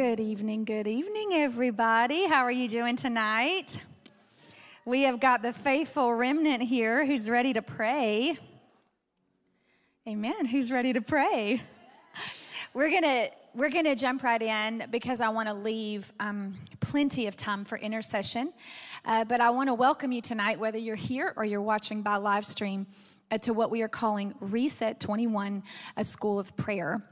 Good evening, good evening, everybody. How are you doing tonight? We have got the faithful remnant here who's ready to pray. Amen. Who's ready to pray? We're gonna we're gonna jump right in because I want to leave um, plenty of time for intercession. Uh, but I want to welcome you tonight, whether you're here or you're watching by live stream, uh, to what we are calling Reset 21, a school of prayer.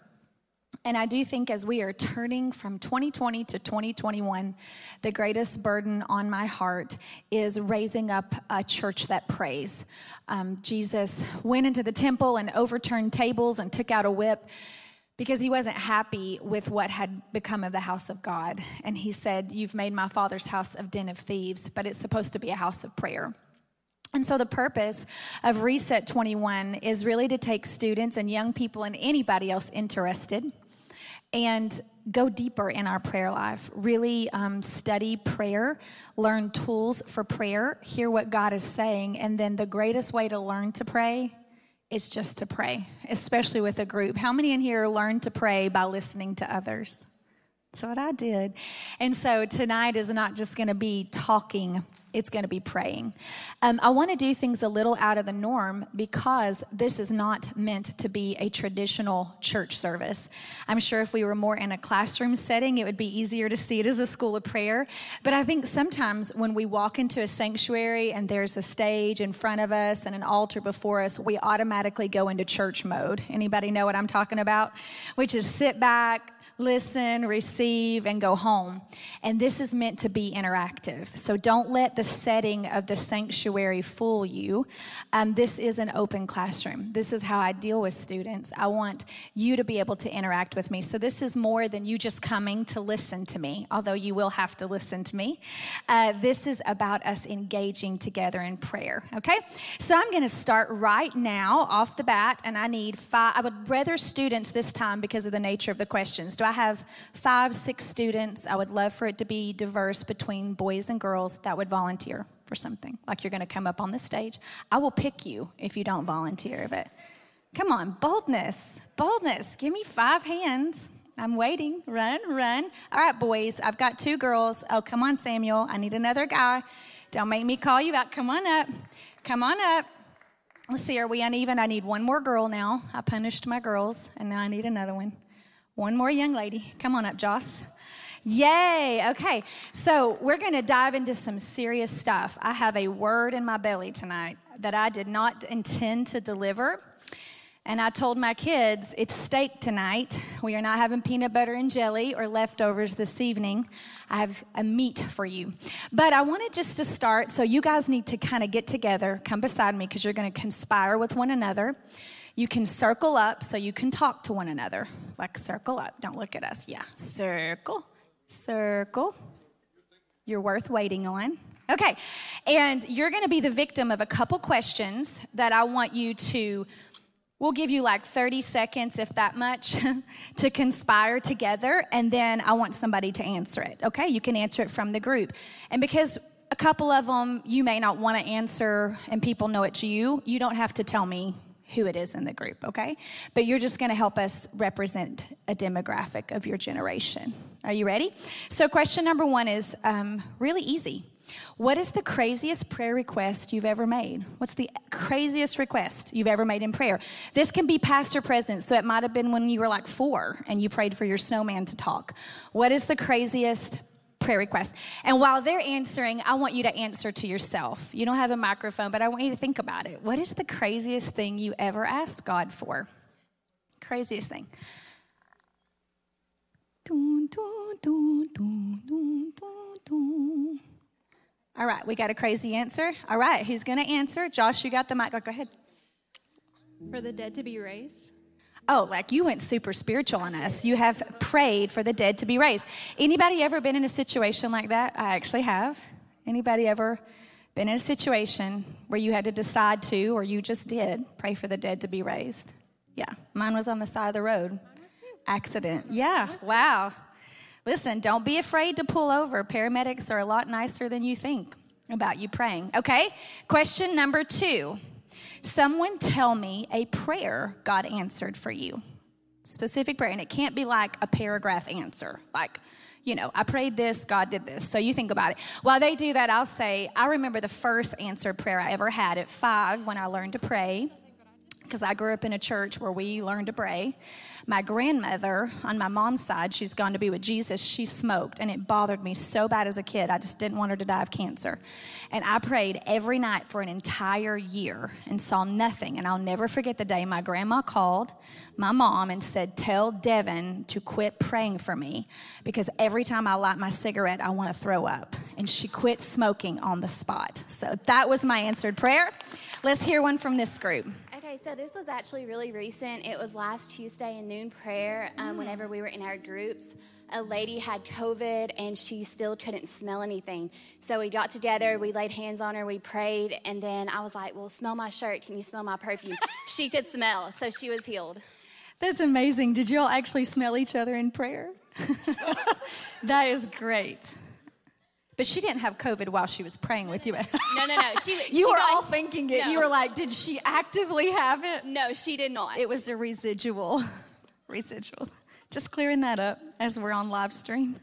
And I do think as we are turning from 2020 to 2021, the greatest burden on my heart is raising up a church that prays. Um, Jesus went into the temple and overturned tables and took out a whip because he wasn't happy with what had become of the house of God. And he said, You've made my father's house a den of thieves, but it's supposed to be a house of prayer. And so, the purpose of Reset 21 is really to take students and young people and anybody else interested and go deeper in our prayer life. Really um, study prayer, learn tools for prayer, hear what God is saying, and then the greatest way to learn to pray is just to pray, especially with a group. How many in here learn to pray by listening to others? That's what I did. And so tonight is not just going to be talking it's going to be praying. Um, I want to do things a little out of the norm because this is not meant to be a traditional church service. I'm sure if we were more in a classroom setting, it would be easier to see it as a school of prayer. But I think sometimes when we walk into a sanctuary and there's a stage in front of us and an altar before us, we automatically go into church mode. Anybody know what I'm talking about? Which is sit back, listen, receive, and go home. And this is meant to be interactive. So don't let the setting of the sanctuary fool you. Um, this is an open classroom. This is how I deal with students. I want you to be able to interact with me. So this is more than you just coming to listen to me, although you will have to listen to me. Uh, this is about us engaging together in prayer. Okay? So I'm going to start right now off the bat, and I need five. I would rather students this time because of the nature of the questions. Do I have five, six students, I would love for it to be diverse between boys and girls that would volunteer for something. Like you're going to come up on the stage. I will pick you if you don't volunteer, but come on, boldness, boldness. Give me five hands. I'm waiting. Run, run. All right, boys, I've got two girls. Oh, come on, Samuel. I need another guy. Don't make me call you out. Come on up. Come on up. Let's see, are we uneven? I need one more girl now. I punished my girls, and now I need another one. One more young lady. Come on up, Joss. Yay. Okay. So we're going to dive into some serious stuff. I have a word in my belly tonight that I did not intend to deliver. And I told my kids, it's steak tonight. We are not having peanut butter and jelly or leftovers this evening. I have a meat for you. But I wanted just to start, so you guys need to kind of get together, come beside me, because you're going to conspire with one another. You can circle up so you can talk to one another. Like circle up. Don't look at us. Yeah. Circle, circle. You're worth waiting on. Okay. And you're going to be the victim of a couple questions that I want you to We'll give you like 30 seconds, if that much, to conspire together, and then I want somebody to answer it. Okay? You can answer it from the group. And because a couple of them you may not want to answer and people know it's you, you don't have to tell me who it is in the group, okay? But you're just gonna help us represent a demographic of your generation. Are you ready? So, question number one is um, really easy. What is the craziest prayer request you've ever made? What's the craziest request you've ever made in prayer? This can be past or present, so it might have been when you were like four and you prayed for your snowman to talk. What is the craziest prayer request. And while they're answering, I want you to answer to yourself. You don't have a microphone, but I want you to think about it. What is the craziest thing you ever asked God for? Craziest thing. All right, we got a crazy answer. All right, who's going to answer? Josh, you got the mic. Go ahead. For the dead to be raised. Oh, like you went super spiritual on us. You have prayed for the dead to be raised. Anybody ever been in a situation like that? I actually have. Anybody ever been in a situation where you had to decide to, or you just did, pray for the dead to be raised? Yeah, mine was on the side of the road. Accident. Yeah, wow. Listen, don't be afraid to pull over. Paramedics are a lot nicer than you think about you praying. Okay, question number two. Someone tell me a prayer God answered for you. specific prayer. And it can't be like a paragraph answer, like, you know, I prayed this, God did this. So you think about it. While they do that, I'll say, I remember the first answered prayer I ever had at five when I learned to pray because I grew up in a church where we learned to pray. My grandmother, on my mom's side, she's gone to be with Jesus, she smoked, and it bothered me so bad as a kid. I just didn't want her to die of cancer. And I prayed every night for an entire year and saw nothing. And I'll never forget the day my grandma called my mom and said, Tell Devin to quit praying for me because every time I light my cigarette, I want to throw up. And she quit smoking on the spot. So that was my answered prayer. Let's hear one from this group. Okay, so this was actually really recent. It was last Tuesday in noon prayer, um, Mm. whenever we were in our groups. A lady had COVID and she still couldn't smell anything. So we got together, we laid hands on her, we prayed, and then I was like, Well, smell my shirt. Can you smell my perfume? she could smell, so she was healed. That's amazing. Did you all actually smell each other in prayer? that is great. But she didn't have COVID while she was praying with you. No, no, no. She, you she were got- all thinking it. You were like, did she actively have it? No, she did not. It was a residual. Residual. Just clearing that up as we're on live stream.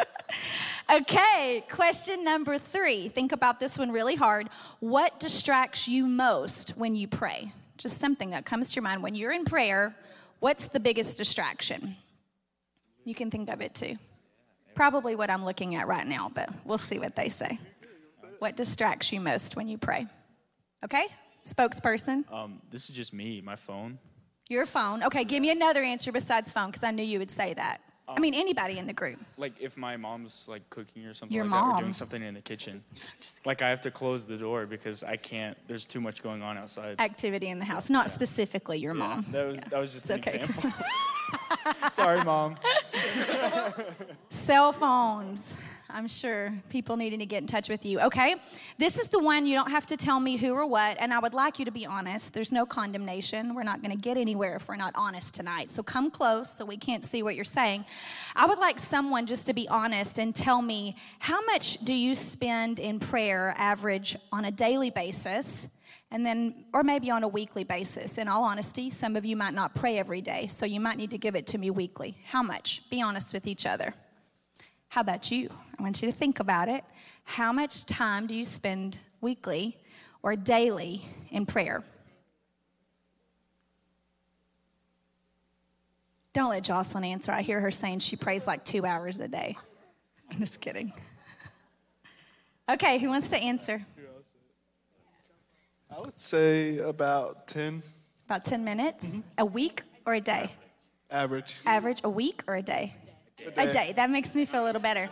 okay, question number three. Think about this one really hard. What distracts you most when you pray? Just something that comes to your mind. When you're in prayer, what's the biggest distraction? You can think of it too. Probably what I'm looking at right now, but we'll see what they say. What distracts you most when you pray? Okay, spokesperson. Um, this is just me, my phone. Your phone. Okay, give me another answer besides phone because I knew you would say that. I mean, anybody in the group. Like if my mom's like cooking or something Your like that, or mom. doing something in the kitchen, like I have to close the door because I can't. There's too much going on outside. Activity in the house, not specifically your mom. That was that was just an It's okay. example. Sorry, mom. Cell phones. I'm sure people needing to get in touch with you. Okay, this is the one you don't have to tell me who or what, and I would like you to be honest. There's no condemnation. We're not going to get anywhere if we're not honest tonight. So come close so we can't see what you're saying. I would like someone just to be honest and tell me how much do you spend in prayer average on a daily basis? And then, or maybe on a weekly basis. In all honesty, some of you might not pray every day, so you might need to give it to me weekly. How much? Be honest with each other. How about you? I want you to think about it. How much time do you spend weekly or daily in prayer? Don't let Jocelyn answer. I hear her saying she prays like two hours a day. I'm just kidding. Okay, who wants to answer? I would say about 10 About 10 minutes? Mm-hmm. A week or a day? average. Average a week or a day? A day. That makes me feel a little better.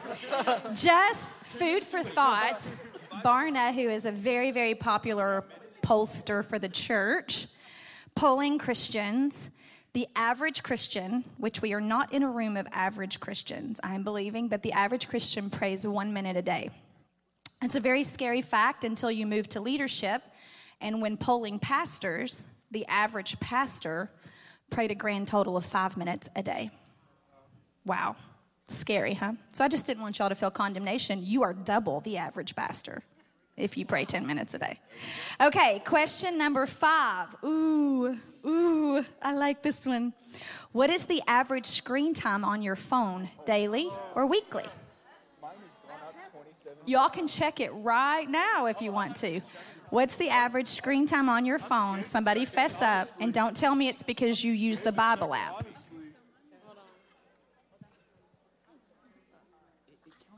Just food for thought. Barna, who is a very, very popular pollster for the church, polling Christians, the average Christian, which we are not in a room of average Christians, I'm believing, but the average Christian prays one minute a day. It's a very scary fact until you move to leadership. And when polling pastors, the average pastor prayed a grand total of five minutes a day. Wow. Scary, huh? So I just didn't want y'all to feel condemnation. You are double the average pastor if you pray 10 minutes a day. Okay, question number five. Ooh, ooh, I like this one. What is the average screen time on your phone, daily or weekly? Y'all can check it right now if you want to. What's the average screen time on your phone? Somebody fess up and don't tell me it's because you use the Bible app.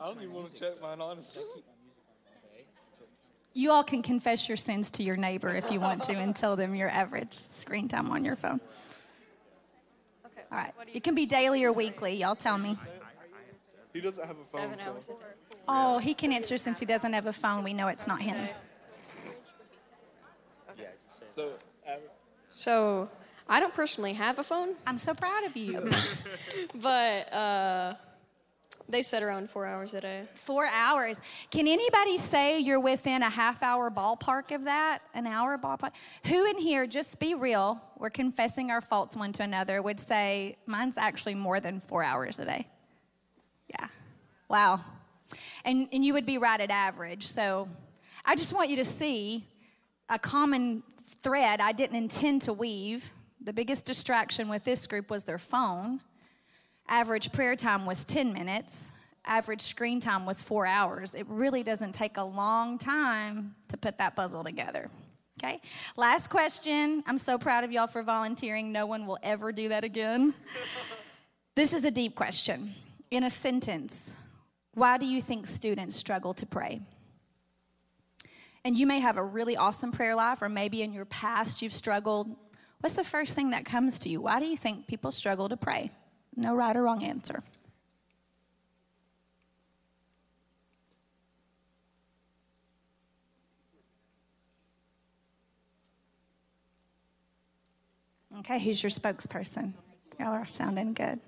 I don't even want to check mine, honestly. You all can confess your sins to your neighbor if you want to and tell them your average screen time on your phone. All right. It can be daily or weekly. Y'all tell me. He doesn't have a phone. so. Oh, he can answer since he doesn't have a phone. We know it's not him. So. So I don't personally have a phone, I'm so proud of you. but uh, they sit around four hours a day. Four hours. Can anybody say you're within a half hour ballpark of that? An hour ballpark? Who in here, just be real, we're confessing our faults one to another, would say, mine's actually more than four hours a day? Yeah. Wow. And, and you would be right at average. So I just want you to see a common thread I didn't intend to weave, The biggest distraction with this group was their phone. Average prayer time was 10 minutes. Average screen time was four hours. It really doesn't take a long time to put that puzzle together. Okay, last question. I'm so proud of y'all for volunteering. No one will ever do that again. this is a deep question. In a sentence, why do you think students struggle to pray? And you may have a really awesome prayer life, or maybe in your past you've struggled. What's the first thing that comes to you? Why do you think people struggle to pray? No right or wrong answer. Okay, who's your spokesperson? Y'all are sounding good.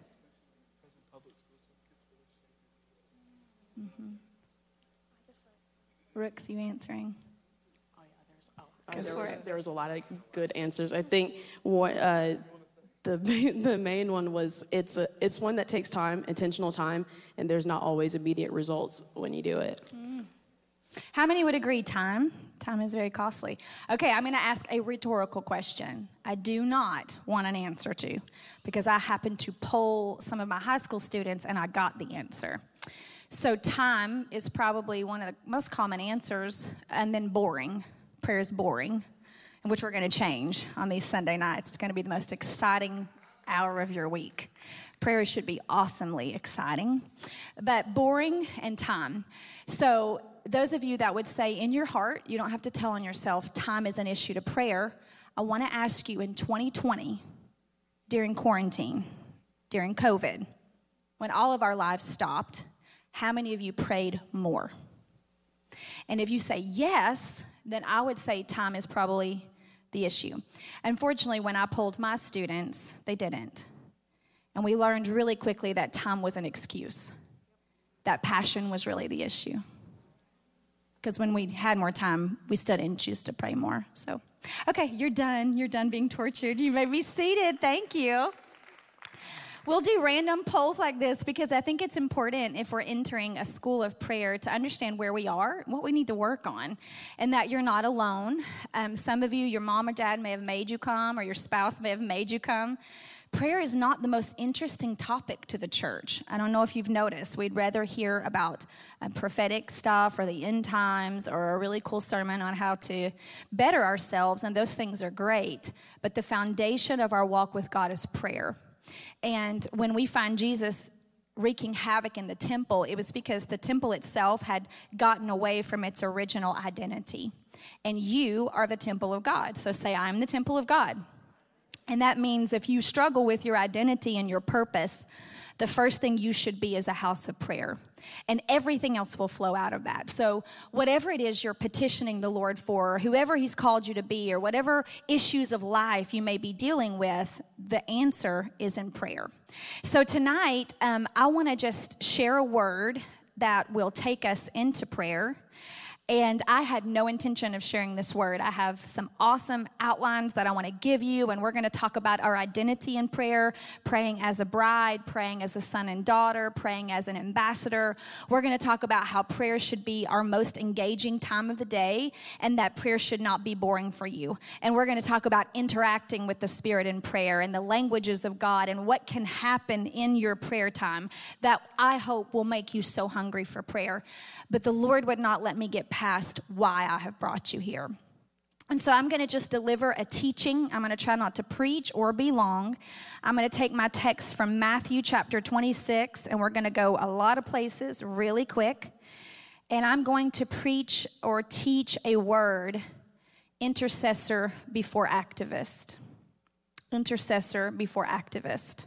Mm-hmm. Rooks, you answering? Go there, was, there was a lot of good answers. I think what uh, the the main one was it's a, it's one that takes time, intentional time, and there's not always immediate results when you do it. Mm. How many would agree? Time. Time is very costly. Okay, I'm going to ask a rhetorical question. I do not want an answer to because I happened to poll some of my high school students and I got the answer. So, time is probably one of the most common answers, and then boring. Prayer is boring, which we're going to change on these Sunday nights. It's going to be the most exciting hour of your week. Prayer should be awesomely exciting, but boring and time. So, those of you that would say in your heart, you don't have to tell on yourself, time is an issue to prayer. I want to ask you in 2020, during quarantine, during COVID, when all of our lives stopped, how many of you prayed more? And if you say yes, then I would say time is probably the issue. Unfortunately, when I polled my students, they didn't. And we learned really quickly that time was an excuse, that passion was really the issue because when we had more time, we still didn't choose to pray more. So, okay, you're done. You're done being tortured. You may be seated. Thank you. We'll do random polls like this because I think it's important if we're entering a school of prayer to understand where we are, what we need to work on, and that you're not alone. Um, some of you, your mom or dad may have made you come, or your spouse may have made you come prayer is not the most interesting topic to the church. I don't know if you've noticed. We'd rather hear about uh, prophetic stuff or the end times or a really cool sermon on how to better ourselves, and those things are great. But the foundation of our walk with God is prayer. And when we find Jesus wreaking havoc in the temple, it was because the temple itself had gotten away from its original identity. And you are the temple of God. So say, I'm the temple of God. And that means if you struggle with your identity and your purpose, the first thing you should be is a house of prayer. And everything else will flow out of that. So, whatever it is you're petitioning the Lord for, whoever He's called you to be, or whatever issues of life you may be dealing with, the answer is in prayer. So, tonight, um, I want to just share a word that will take us into prayer. And I had no intention of sharing this word. I have some awesome outlines that I want to give you, and we're going to talk about our identity in prayer, praying as a bride, praying as a son and daughter, praying as an ambassador. We're going to talk about how prayer should be our most engaging time of the day, and that prayer should not be boring for you. And we're going to talk about interacting with the Spirit in prayer and the languages of God and what can happen in your prayer time that I hope will make you so hungry for prayer. But the Lord would not let me get past why I have brought you here. And so I'm going to just deliver a teaching. I'm going to try not to preach or be long. I'm going to take my text from Matthew chapter 26, and we're going to go a lot of places really quick. And I'm going to preach or teach a word intercessor before activist. Intercessor before activist.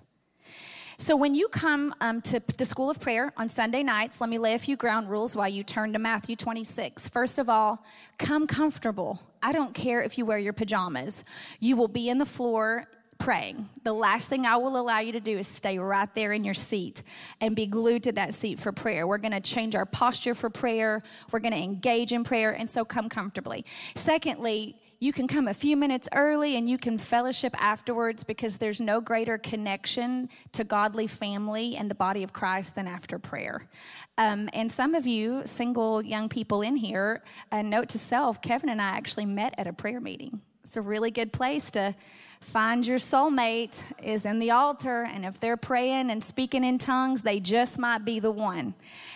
So when you come um, to the School of Prayer on Sunday nights, let me lay a few ground rules while you turn to Matthew 26. First of all, come comfortable. I don't care if you wear your pajamas. You will be in the floor praying. The last thing I will allow you to do is stay right there in your seat and be glued to that seat for prayer. We're going to change our posture for prayer. We're going to engage in prayer, and so come comfortably. Secondly, you can come a few minutes early and you can fellowship afterwards because there's no greater connection to godly family and the body of Christ than after prayer. Um, and some of you, single young people in here, a note to self Kevin and I actually met at a prayer meeting. It's a really good place to find your soulmate is in the altar and if they're praying and speaking in tongues they just might be the one.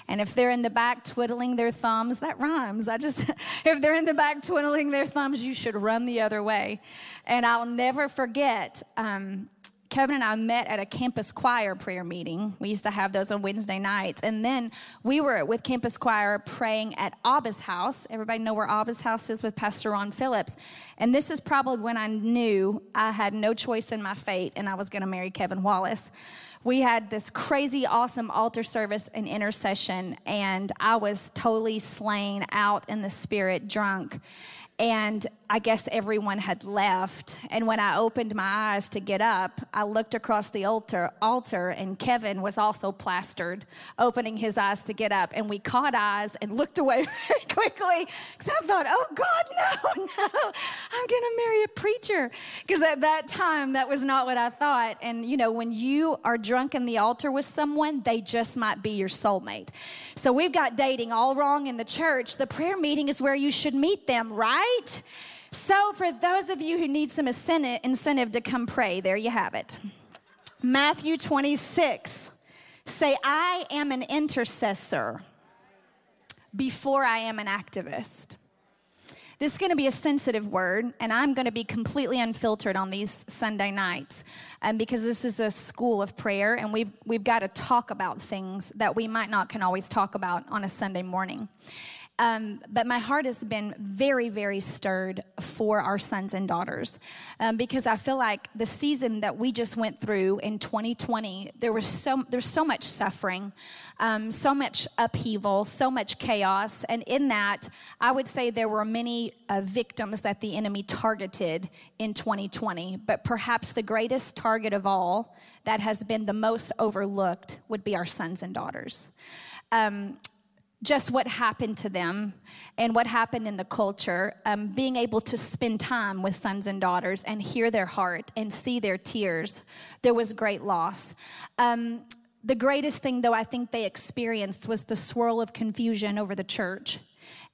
And if they're in the back twiddling their thumbs that rhymes. I just if they're in the back twiddling their thumbs you should run the other way. And i'll never forget um, Kevin and I met at a campus choir prayer meeting. We used to have those on Wednesday nights. And then we were with campus choir praying at Abba's house. Everybody know where Abba's house is with Pastor Ron Phillips. And this is probably when I knew I had no choice in my fate and I was going to marry Kevin Wallace. We had this crazy, awesome altar service and intercession, and I was totally slain out in the spirit, drunk and I guess everyone had left. And when I opened my eyes to get up, I looked across the altar, altar, and Kevin was also plastered, opening his eyes to get up. And we caught eyes and looked away very quickly because I thought, oh God, no, no, I'm going to marry a preacher. Because at that time, that was not what I thought. And you know, when you are drunk in the altar with someone, they just might be your soulmate. So we've got dating all wrong in the church. The prayer meeting is where you should meet them, right? right? So, for those of you who need some incentive to come pray, there you have it. Matthew 26. Say, I am an intercessor before I am an activist. This is going to be a sensitive word, and I'm going to be completely unfiltered on these Sunday nights um, because this is a school of prayer, and we've, we've got to talk about things that we might not can always talk about on a Sunday morning. Um, but my heart has been very, very stirred for our sons and daughters um, because I feel like the season that we just went through in 2020, there was so there's so much suffering, um, so much upheaval, so much chaos, and in that, I would say there were many uh, victims that the enemy targeted in 2020. But perhaps the greatest target of all that has been the most overlooked would be our sons and daughters. Um, just what happened to them and what happened in the culture, um, being able to spend time with sons and daughters and hear their heart and see their tears, there was great loss. Um, the greatest thing, though, I think they experienced was the swirl of confusion over the church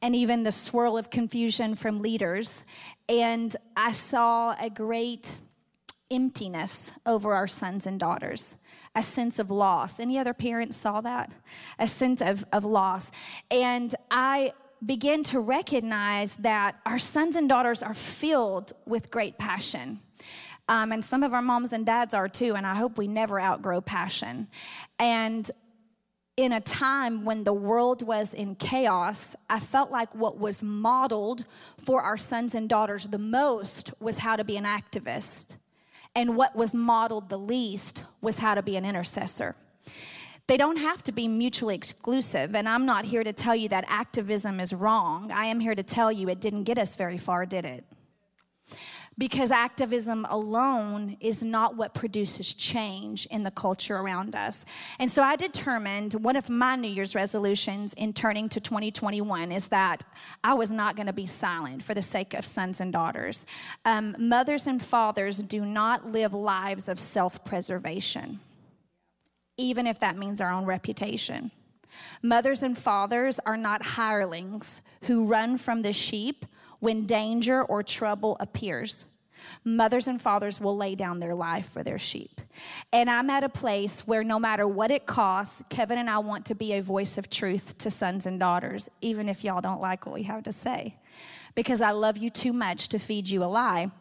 and even the swirl of confusion from leaders. And I saw a great emptiness over our sons and daughters a sense of loss. Any other parents saw that? A sense of, of loss. And I began to recognize that our sons and daughters are filled with great passion. Um, and some of our moms and dads are too, and I hope we never outgrow passion. And in a time when the world was in chaos, I felt like what was modeled for our sons and daughters the most was how to be an activist and what was modeled the least was how to be an intercessor. They don't have to be mutually exclusive, and I'm not here to tell you that activism is wrong. I am here to tell you it didn't get us very far, did it? Because activism alone is not what produces change in the culture around us. And so I determined one of my New Year's resolutions in turning to 2021 is that I was not going to be silent for the sake of sons and daughters. Um, mothers and fathers do not live lives of self preservation, even if that means our own reputation. Mothers and fathers are not hirelings who run from the sheep when danger or trouble appears. Mothers and fathers will lay down their life for their sheep. And I'm at a place where no matter what it costs, Kevin and I want to be a voice of truth to sons and daughters, even if y'all don't like what we have to say. Because I love you too much to feed you a lie.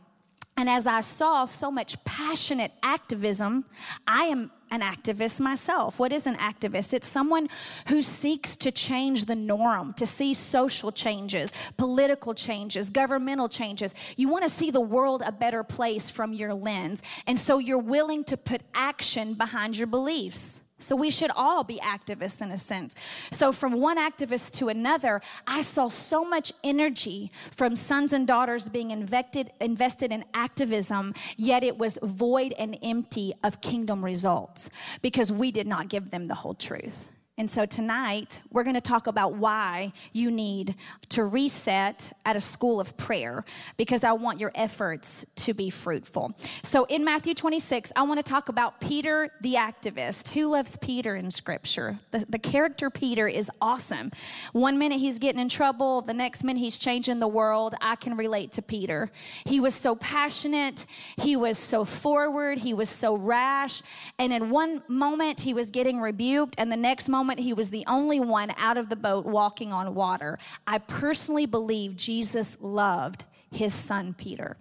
And as I saw so much passionate activism, I am an activist myself. What is an activist? It's someone who seeks to change the norm, to see social changes, political changes, governmental changes. You want to see the world a better place from your lens. And so you're willing to put action behind your beliefs. So we should all be activists in a sense. So from one activist to another, I saw so much energy from sons and daughters being invested, invested in activism, yet it was void and empty of kingdom results because we did not give them the whole truth. And so tonight, we're going to talk about why you need to reset at a school of prayer because I want your efforts to be fruitful. So in Matthew 26, I want to talk about Peter the activist. Who loves Peter in scripture? The, the character Peter is awesome. One minute he's getting in trouble, the next minute he's changing the world. I can relate to Peter. He was so passionate, he was so forward, he was so rash. And in one moment, he was getting rebuked, and the next moment, moment he was the only one out of the boat walking on water. I personally believe Jesus loved his son Peter.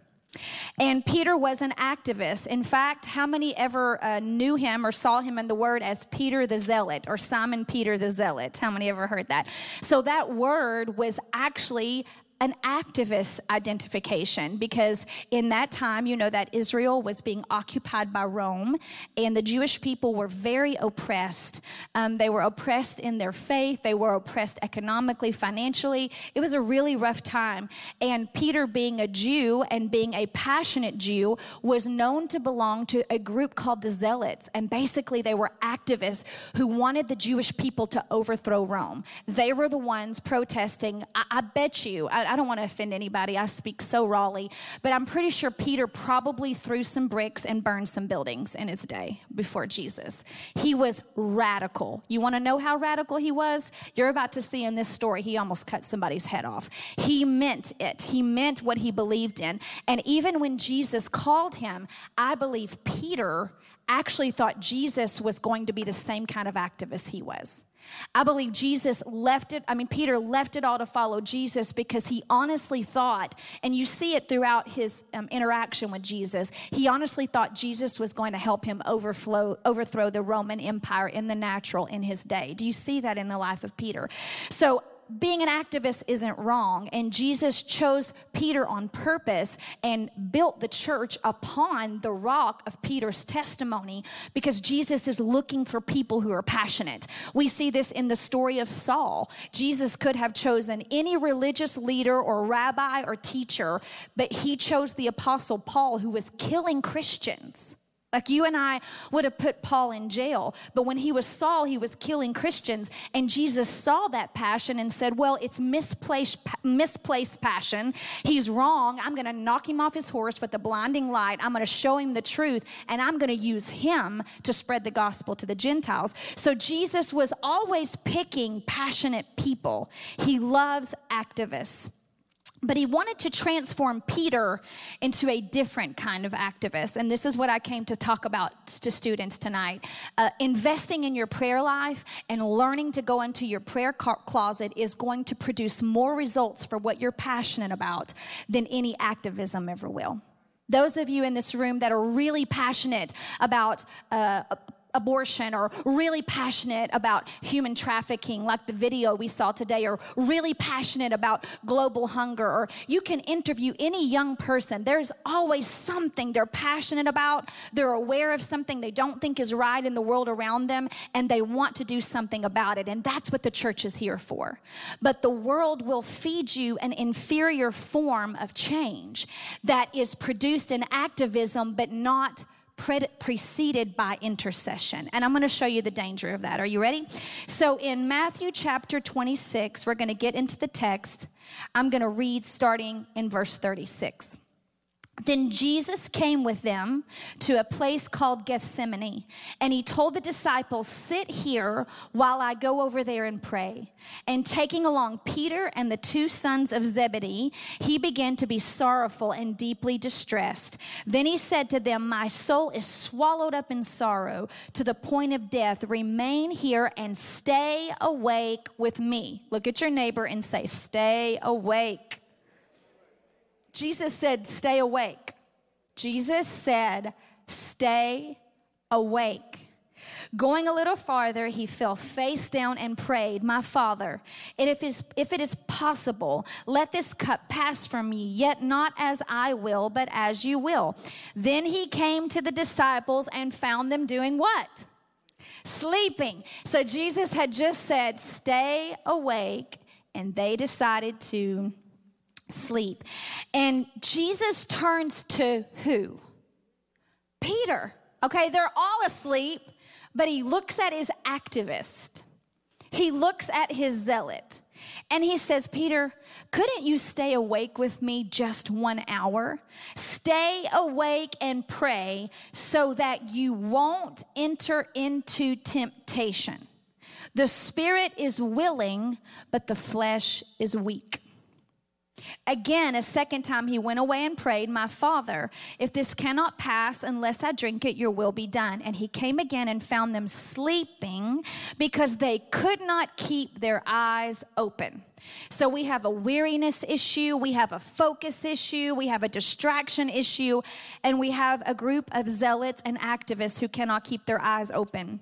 And Peter was an activist. In fact, how many ever uh, knew him or saw him in the word as Peter the Zealot or Simon Peter the Zealot? How many ever heard that? So that word was actually an activist identification because in that time, you know, that Israel was being occupied by Rome and the Jewish people were very oppressed. Um, they were oppressed in their faith, they were oppressed economically, financially. It was a really rough time. And Peter, being a Jew and being a passionate Jew, was known to belong to a group called the Zealots. And basically, they were activists who wanted the Jewish people to overthrow Rome. They were the ones protesting. I, I bet you, I, I don't want to offend anybody. I speak so rawly, but I'm pretty sure Peter probably threw some bricks and burned some buildings in his day before Jesus. He was radical. You want to know how radical he was? You're about to see in this story, he almost cut somebody's head off. He meant it, he meant what he believed in. And even when Jesus called him, I believe Peter actually thought Jesus was going to be the same kind of activist he was. I believe Jesus left it, I mean, Peter left it all to follow Jesus because he honestly thought, and you see it throughout his um, interaction with Jesus, he honestly thought Jesus was going to help him overflow, overthrow the Roman Empire in the natural in his day. Do you see that in the life of Peter? So being an activist isn't wrong. And Jesus chose Peter on purpose and built the church upon the rock of Peter's testimony because Jesus is looking for people who are passionate. We see this in the story of Saul. Jesus could have chosen any religious leader or rabbi or teacher, but he chose the apostle Paul who was killing Christians. Like you and I would have put Paul in jail, but when he was Saul, he was killing Christians, and Jesus saw that passion and said, "Well, it's misplaced misplaced passion. He's wrong. I'm going to knock him off his horse with the blinding light. I'm going to show him the truth, and I'm going to use him to spread the gospel to the Gentiles." So Jesus was always picking passionate people. He loves activists. But he wanted to transform Peter into a different kind of activist. And this is what I came to talk about to students tonight. Uh, investing in your prayer life and learning to go into your prayer closet is going to produce more results for what you're passionate about than any activism ever will. Those of you in this room that are really passionate about uh, abortion or really passionate about human trafficking, like the video we saw today, or really passionate about global hunger, or you can interview any young person. There's always something they're passionate about. They're aware of something they don't think is right in the world around them, and they want to do something about it. And that's what the church is here for. But the world will feed you an inferior form of change that is produced in activism, but not pre- preceded by intercession. And I'm going to show you the danger of that. Are you ready? So in Matthew chapter 26, we're going to get into the text. I'm going to read starting in verse 36. Then Jesus came with them to a place called Gethsemane, and he told the disciples, Sit here while I go over there and pray. And taking along Peter and the two sons of Zebedee, he began to be sorrowful and deeply distressed. Then he said to them, My soul is swallowed up in sorrow to the point of death. Remain here and stay awake with me. Look at your neighbor and say, Stay awake. Jesus said, Stay awake. Jesus said, Stay awake. Going a little farther, he fell face down and prayed, My Father, if it, is, if it is possible, let this cup pass from me, yet not as I will, but as you will. Then he came to the disciples and found them doing what? Sleeping. So Jesus had just said, Stay awake, and they decided to sleep. And Jesus turns to who? Peter. Okay, they're all asleep, but he looks at his activist. he looks at his zealot and he says, Peter, couldn't you stay awake with me just one hour? Stay awake and pray so that you won't enter into temptation. The spirit is willing, but the flesh is weak. Again, a second time he went away and prayed, My father, if this cannot pass unless I drink it, your will be done. And he came again and found them sleeping because they could not keep their eyes open. So we have a weariness issue, we have a focus issue, we have a distraction issue, and we have a group of zealots and activists who cannot keep their eyes open.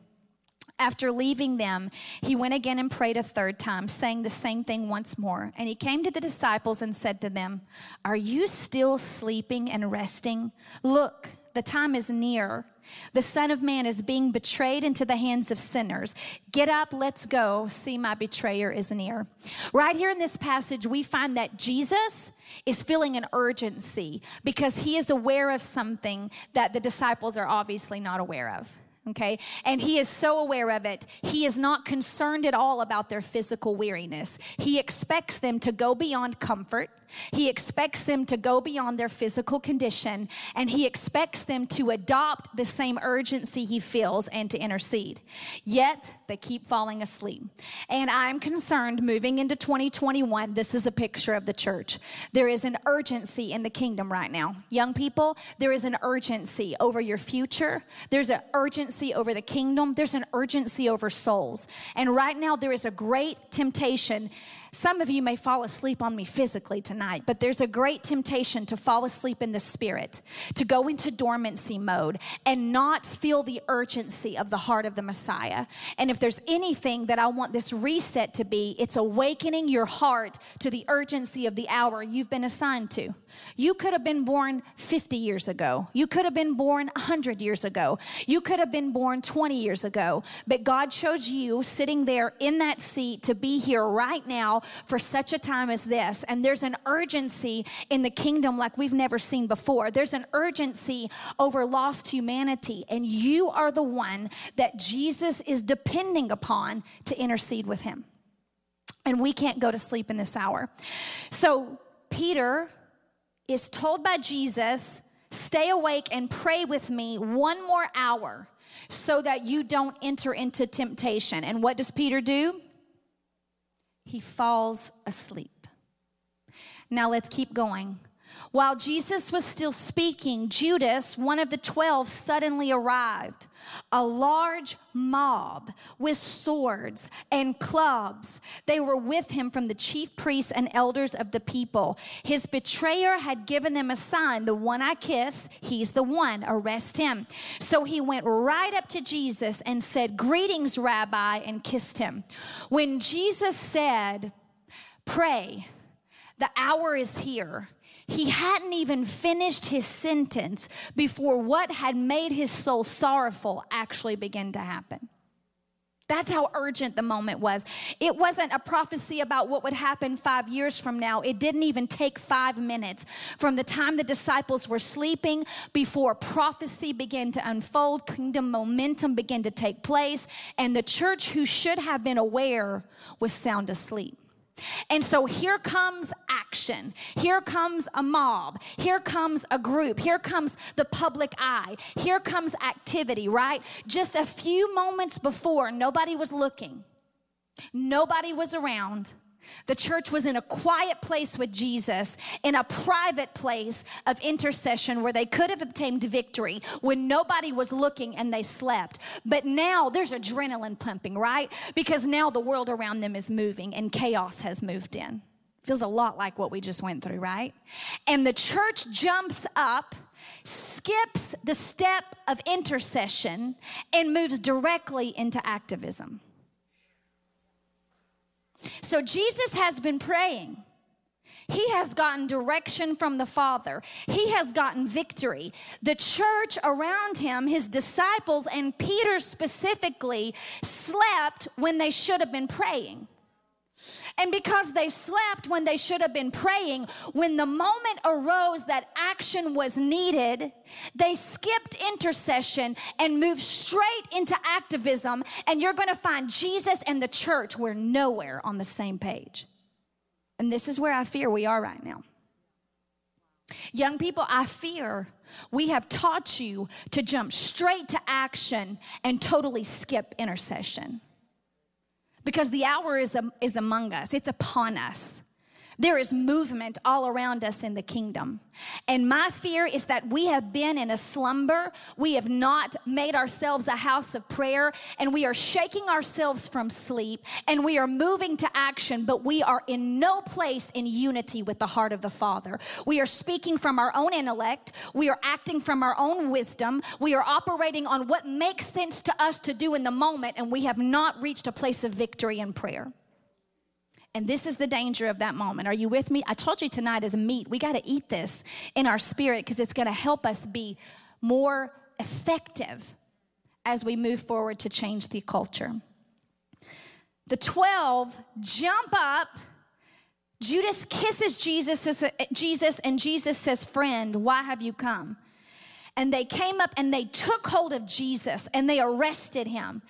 After leaving them, he went again and prayed a third time, saying the same thing once more. And he came to the disciples and said to them, Are you still sleeping and resting? Look, the time is near. The Son of Man is being betrayed into the hands of sinners. Get up, let's go. See, my betrayer is near. Right here in this passage, we find that Jesus is feeling an urgency because he is aware of something that the disciples are obviously not aware of okay? And he is so aware of it. He is not concerned at all about their physical weariness. He expects them to go beyond comfort. He expects them to go beyond their physical condition and he expects them to adopt the same urgency he feels and to intercede. Yet they keep falling asleep. And I'm concerned moving into 2021, this is a picture of the church. There is an urgency in the kingdom right now. Young people, there is an urgency over your future. There's an urgency over the kingdom. There's an urgency over souls. And right now there is a great temptation some of you may fall asleep on me physically tonight, but there's a great temptation to fall asleep in the spirit, to go into dormancy mode and not feel the urgency of the heart of the Messiah. And if there's anything that I want this reset to be, it's awakening your heart to the urgency of the hour you've been assigned to. You could have been born 50 years ago. You could have been born 100 years ago. You could have been born 20 years ago. But God chose you sitting there in that seat to be here right now for such a time as this. And there's an urgency in the kingdom like we've never seen before. There's an urgency over lost humanity. And you are the one that Jesus is depending upon to intercede with him. And we can't go to sleep in this hour. So, Peter is told by Jesus, Stay awake and pray with me one more hour so that you don't enter into temptation. And what does Peter do? He falls asleep. Now let's keep going. While Jesus was still speaking, Judas, one of the twelve, suddenly arrived. A large mob with swords and clubs. They were with him from the chief priests and elders of the people. His betrayer had given them a sign the one I kiss, he's the one, arrest him. So he went right up to Jesus and said, Greetings, Rabbi, and kissed him. When Jesus said, Pray, the hour is here he hadn't even finished his sentence before what had made his soul sorrowful actually began to happen. That's how urgent the moment was. It wasn't a prophecy about what would happen five years from now. It didn't even take five minutes from the time the disciples were sleeping before prophecy began to unfold, kingdom momentum began to take place, and the church who should have been aware was sound asleep. And so here comes action. Here comes a mob. Here comes a group. Here comes the public eye. Here comes activity, right? Just a few moments before, nobody was looking, nobody was around. The church was in a quiet place with Jesus, in a private place of intercession where they could have obtained victory when nobody was looking and they slept. But now there's adrenaline pumping, right? Because now the world around them is moving and chaos has moved in. Feels a lot like what we just went through, right? And the church jumps up skips the step of intercession and moves directly into activism. So Jesus has been praying. He has gotten direction from the Father. He has gotten victory. The church around him, his disciples, and Peter specifically, slept when they should have been praying. And because they slept when they should have been praying, when the moment arose that action was needed, they skipped intercession and moved straight into activism. And you're going to find Jesus and the church were nowhere on the same page. And this is where I fear we are right now. Young people, I fear we have taught you to jump straight to action and totally skip intercession because the hour is, is among us, it's upon us. There is movement all around us in the kingdom. And my fear is that we have been in a slumber. We have not made ourselves a house of prayer and we are shaking ourselves from sleep and we are moving to action, but we are in no place in unity with the heart of the Father. We are speaking from our own intellect. We are acting from our own wisdom. We are operating on what makes sense to us to do in the moment and we have not reached a place of victory in prayer. And this is the danger of that moment. Are you with me? I told you tonight is meat. We got to eat this in our spirit because it's going to help us be more effective as we move forward to change the culture. The 12 jump up. Judas kisses Jesus, Jesus, and Jesus says, Friend, why have you come? And they came up and they took hold of Jesus and they arrested him.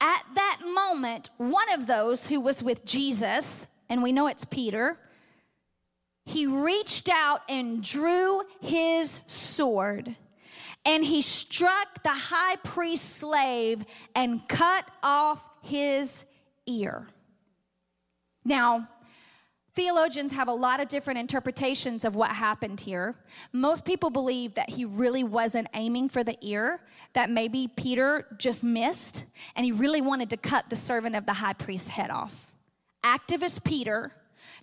At that moment, one of those who was with Jesus, and we know it's Peter, he reached out and drew his sword and he struck the high priest's slave and cut off his ear. Now, theologians have a lot of different interpretations of what happened here. Most people believe that he really wasn't aiming for the ear, that maybe Peter just missed, and he really wanted to cut the servant of the high priest's head off activist Peter,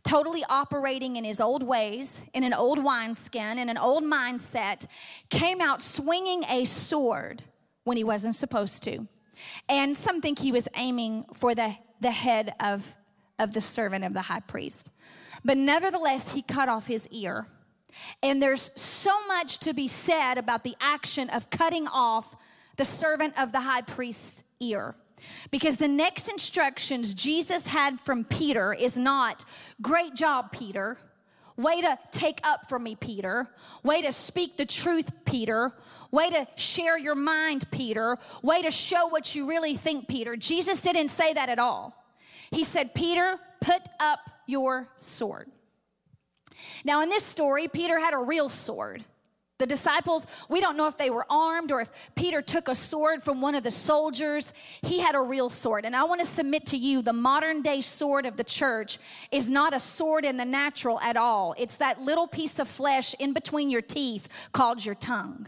totally operating in his old ways, in an old wineskin, in an old mindset, came out swinging a sword when he wasn't supposed to. And some think he was aiming for the, the head of, of the servant of the high priest. But nevertheless, he cut off his ear. And there's so much to be said about the action of cutting off the servant of the high priest's ear. Because the next instructions Jesus had from Peter is not, great job, Peter. Way to take up for me, Peter. Way to speak the truth, Peter. Way to share your mind, Peter. Way to show what you really think, Peter. Jesus didn't say that at all. He said, Peter, put up your sword. Now, in this story, Peter had a real sword. The disciples, we don't know if they were armed or if Peter took a sword from one of the soldiers. He had a real sword. And I want to submit to you the modern day sword of the church is not a sword in the natural at all. It's that little piece of flesh in between your teeth called your tongue.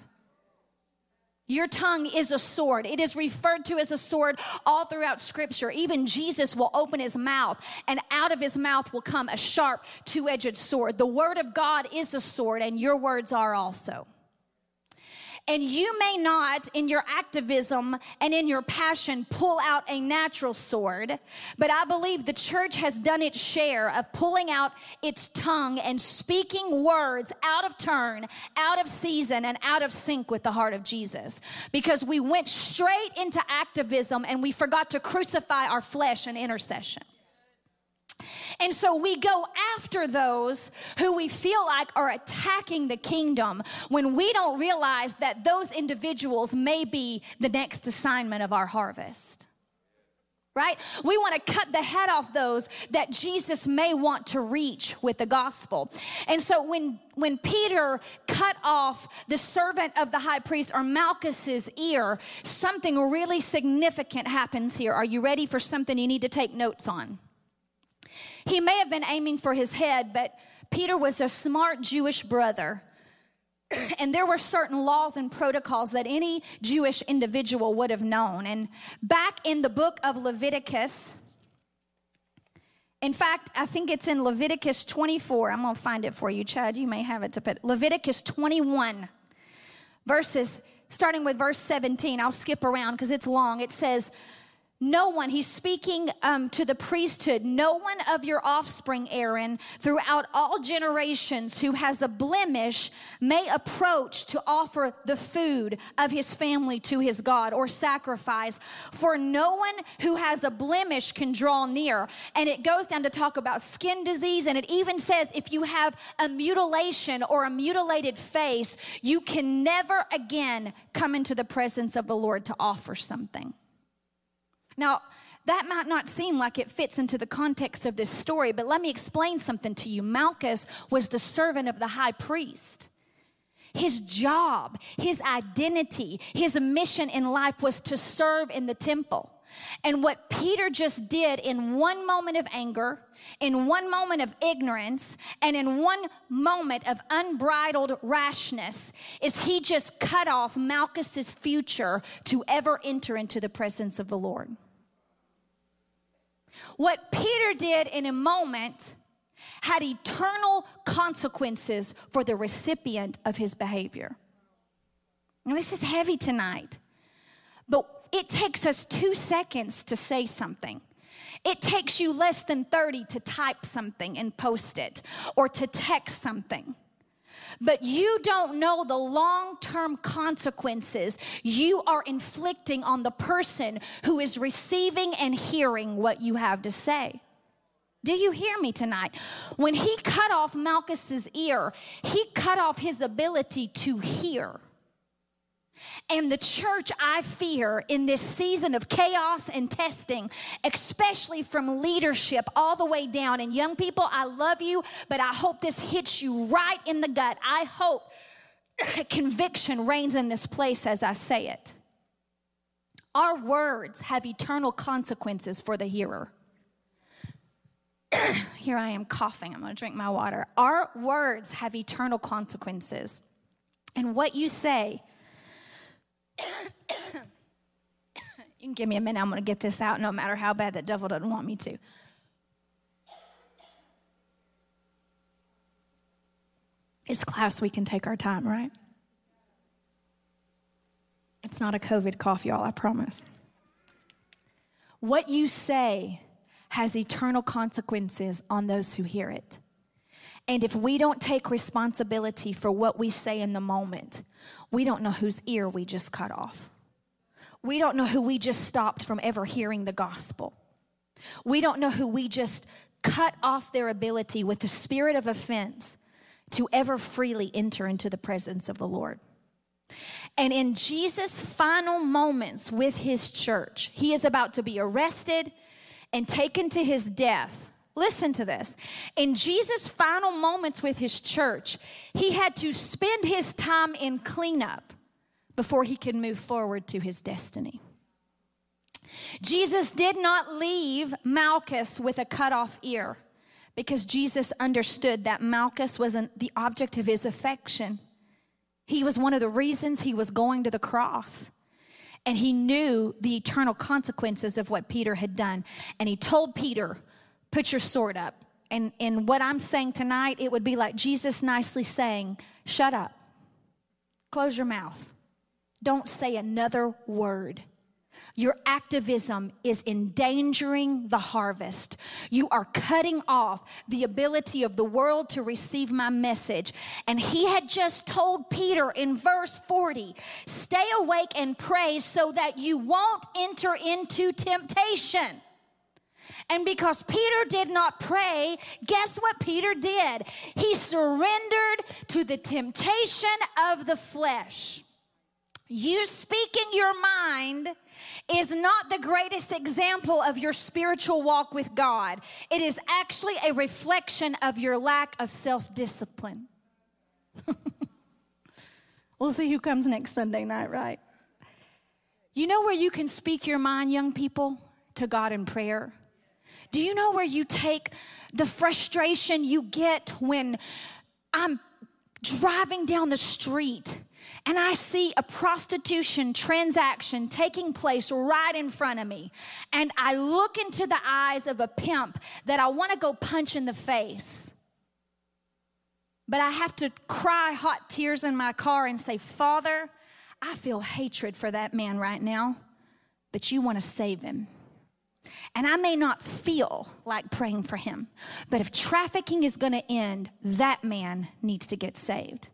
Your tongue is a sword. It is referred to as a sword all throughout scripture. Even Jesus will open his mouth and out of his mouth will come a sharp two edged sword. The word of God is a sword and your words are also. And you may not, in your activism and in your passion, pull out a natural sword, but I believe the church has done its share of pulling out its tongue and speaking words out of turn, out of season, and out of sync with the heart of Jesus. Because we went straight into activism and we forgot to crucify our flesh in intercession. And so we go after those who we feel like are attacking the kingdom when we don't realize that those individuals may be the next assignment of our harvest. Right? We want to cut the head off those that Jesus may want to reach with the gospel. And so when when Peter cut off the servant of the high priest or Malchus's ear, something really significant happens here. Are you ready for something you need to take notes on? He may have been aiming for his head, but Peter was a smart Jewish brother. and there were certain laws and protocols that any Jewish individual would have known. And back in the book of Leviticus, in fact, I think it's in Leviticus 24. I'm going to find it for you, Chad. You may have it to put. Leviticus 21, verses, starting with verse 17. I'll skip around because it's long. It says, no one, he's speaking um, to the priesthood, no one of your offspring, Aaron, throughout all generations who has a blemish may approach to offer the food of his family to his God or sacrifice. For no one who has a blemish can draw near. And it goes down to talk about skin disease. And it even says if you have a mutilation or a mutilated face, you can never again come into the presence of the Lord to offer something. Now, that might not seem like it fits into the context of this story, but let me explain something to you. Malchus was the servant of the high priest. His job, his identity, his mission in life was to serve in the temple. And what Peter just did in one moment of anger, in one moment of ignorance, and in one moment of unbridled rashness is he just cut off Malchus's future to ever enter into the presence of the Lord. What Peter did in a moment had eternal consequences for the recipient of his behavior. Now, this is heavy tonight, but it takes us two seconds to say something. It takes you less than 30 to type something and post it or to text something but you don't know the long term consequences you are inflicting on the person who is receiving and hearing what you have to say. Do you hear me tonight? When he cut off Malchus's ear, he cut off his ability to hear. And the church, I fear, in this season of chaos and testing, especially from leadership all the way down. And young people, I love you, but I hope this hits you right in the gut. I hope conviction reigns in this place as I say it. Our words have eternal consequences for the hearer. Here I am coughing. I'm going to drink my water. Our words have eternal consequences. And what you say, you can give me a minute. I'm going to get this out no matter how bad the devil doesn't want me to. It's class, we can take our time, right? It's not a COVID cough, y'all, I promise. What you say has eternal consequences on those who hear it. And if we don't take responsibility for what we say in the moment, we don't know whose ear we just cut off. We don't know who we just stopped from ever hearing the gospel. We don't know who we just cut off their ability with the spirit of offense to ever freely enter into the presence of the Lord. And in Jesus' final moments with his church, he is about to be arrested and taken to his death. Listen to this. In Jesus' final moments with his church, he had to spend his time in cleanup before he could move forward to his destiny. Jesus did not leave Malchus with a cut off ear because Jesus understood that Malchus was an, the object of his affection. He was one of the reasons he was going to the cross. And he knew the eternal consequences of what Peter had done. And he told Peter, Put your sword up. And, and what I'm saying tonight, it would be like Jesus nicely saying, Shut up, close your mouth. Don't say another word. Your activism is endangering the harvest. You are cutting off the ability of the world to receive my message. And he had just told Peter in verse 40 stay awake and pray so that you won't enter into temptation. And because Peter did not pray, guess what Peter did? He surrendered to the temptation of the flesh. You speaking your mind is not the greatest example of your spiritual walk with God. It is actually a reflection of your lack of self discipline. we'll see who comes next Sunday night, right? You know where you can speak your mind, young people, to God in prayer? Do you know where you take the frustration you get when I'm driving down the street and I see a prostitution transaction taking place right in front of me, and I look into the eyes of a pimp that I want to go punch in the face. But I have to cry hot tears in my car and say, Father, I feel hatred for that man right now, but you want to save him. And I may not feel like praying for him, but if trafficking is going to end, that man needs to get saved.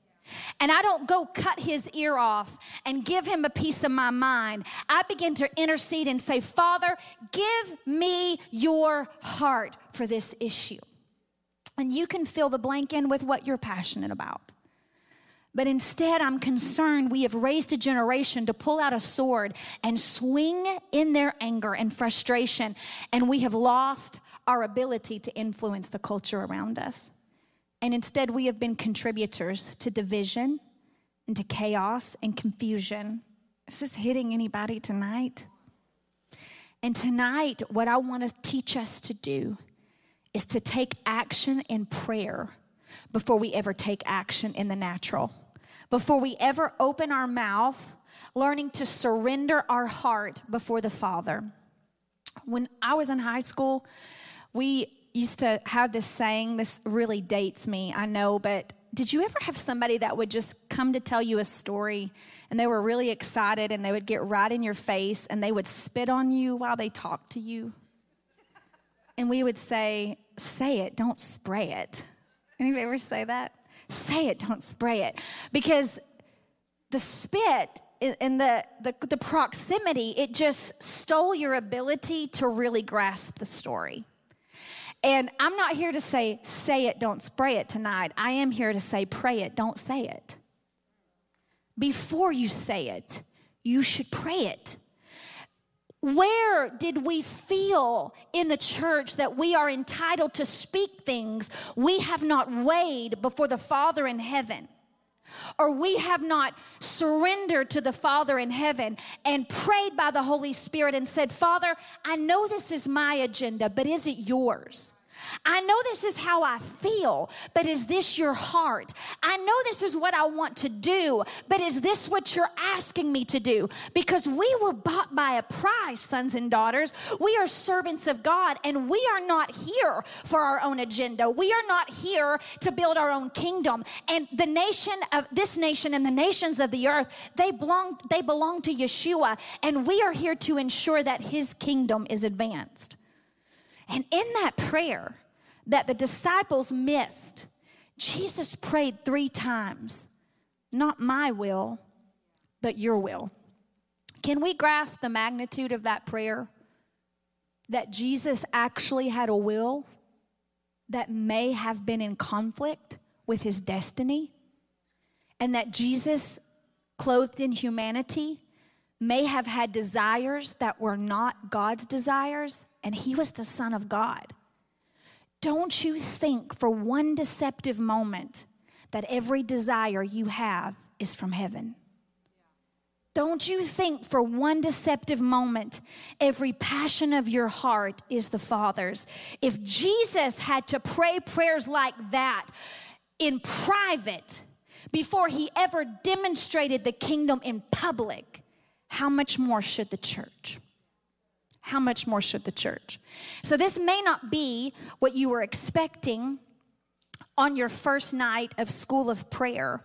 And I don't go cut his ear off and give him a piece of my mind. I begin to intercede and say, Father, give me your heart for this issue. And you can fill the blank in with what you're passionate about. But instead, I'm concerned we have raised a generation to pull out a sword and swing in their anger and frustration, and we have lost our ability to influence the culture around us. And instead, we have been contributors to division and to chaos and confusion. Is this hitting anybody tonight? And tonight, what I want to teach us to do is to take action in prayer before we ever take action in the natural before we ever open our mouth, learning to surrender our heart before the Father. When I was in high school, we used to have this saying, this really dates me, I know, but did you ever have somebody that would just come to tell you a story and they were really excited and they would get right in your face and they would spit on you while they talked to you? And we would say, Say it, don't spray it. Anybody ever say that? Say it, don't spray it. Because the spit and the, the, the proximity, it just stole your ability to really grasp the story. And I'm not here to say, say it, don't spray it tonight. I am here to say, pray it, don't say it. Before you say it, you should pray it. Where did we feel in the church that we are entitled to speak things we have not weighed before the Father in heaven? Or we have not surrendered to the Father in heaven and prayed by the Holy Spirit and said, Father, I know this is my agenda, but is it yours? I know this is how I feel, but is this your heart? I know this is what I want to do, but is this what you're asking me to do? Because we were bought by a price, sons and daughters. We are servants of God, and we are not here for our own agenda. We are not here to build our own kingdom. And the nation of this nation and the nations of the earth, they belong, they belong to Yeshua, and we are here to ensure that his kingdom is advanced. And in that prayer that the disciples missed, Jesus prayed three times Not my will, but your will. Can we grasp the magnitude of that prayer? That Jesus actually had a will that may have been in conflict with his destiny, and that Jesus, clothed in humanity, may have had desires that were not God's desires, and he was the Son of God. Don't you think for one deceptive moment that every desire you have is from heaven. Don't you think for one deceptive moment every passion of your heart is the Father's? If Jesus had to pray prayers like that in private before he ever demonstrated the kingdom in public, how much more should the church? how much more should the church? So, this may not be what you were expecting on your first night of school of prayer,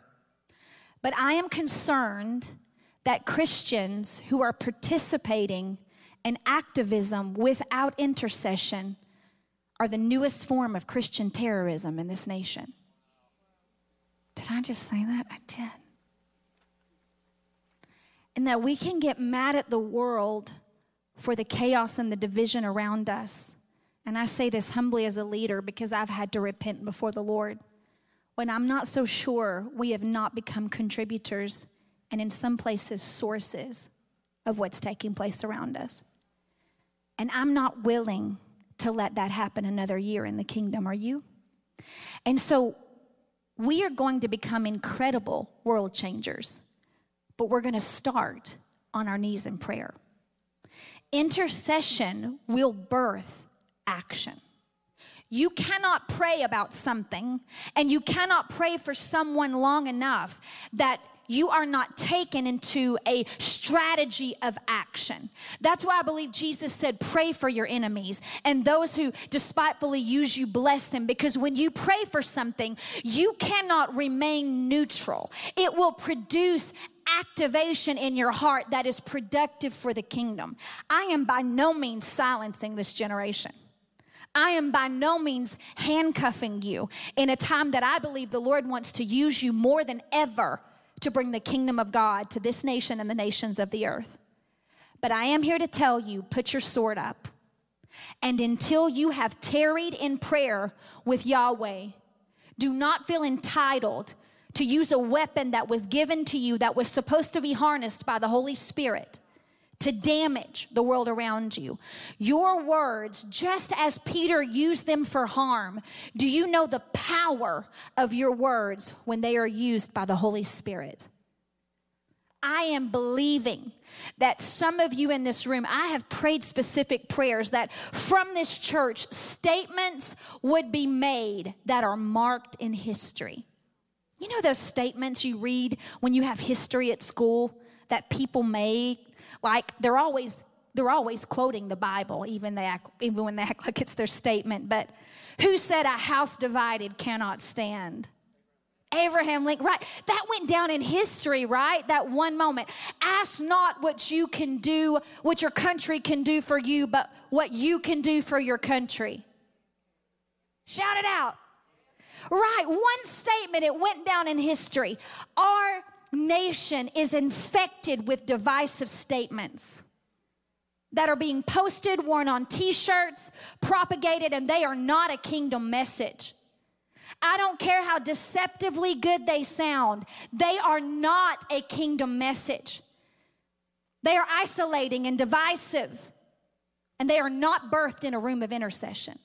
but I am concerned that Christians who are participating in activism without intercession are the newest form of Christian terrorism in this nation. Did I just say that? I did. And that we can get mad at the world for the chaos and the division around us. And I say this humbly as a leader because I've had to repent before the Lord. When I'm not so sure, we have not become contributors and, in some places, sources of what's taking place around us. And I'm not willing to let that happen another year in the kingdom. Are you? And so we are going to become incredible world changers, but we're going to start on our knees in prayer. Intercession will birth action. You cannot pray about something and you cannot pray for someone long enough that you are not taken into a strategy of action. That's why I believe Jesus said, Pray for your enemies and those who despitefully use you, bless them. Because when you pray for something, you cannot remain neutral. It will produce activation in your heart that is productive for the kingdom. I am by no means silencing this generation. I am by no means handcuffing you in a time that I believe the Lord wants to use you more than ever to bring the kingdom of God to this nation and the nations of the earth. But I am here to tell you put your sword up. And until you have tarried in prayer with Yahweh, do not feel entitled to use a weapon that was given to you that was supposed to be harnessed by the Holy Spirit to damage the world around you. Your words, just as Peter used them for harm, do you know the power of your words when they are used by the Holy Spirit? I am believing that some of you in this room, I have prayed specific prayers that from this church, statements would be made that are marked in history. You know those statements you read when you have history at school that people make? Like they're always they're always quoting the Bible, even they act, even when they act like it's their statement. But who said a house divided cannot stand? Abraham Lincoln, right? That went down in history, right? That one moment. Ask not what you can do, what your country can do for you, but what you can do for your country. Shout it out. Right, one statement, it went down in history. Our nation is infected with divisive statements that are being posted, worn on t shirts, propagated, and they are not a kingdom message. I don't care how deceptively good they sound, they are not a kingdom message. They are isolating and divisive, and they are not birthed in a room of intercession.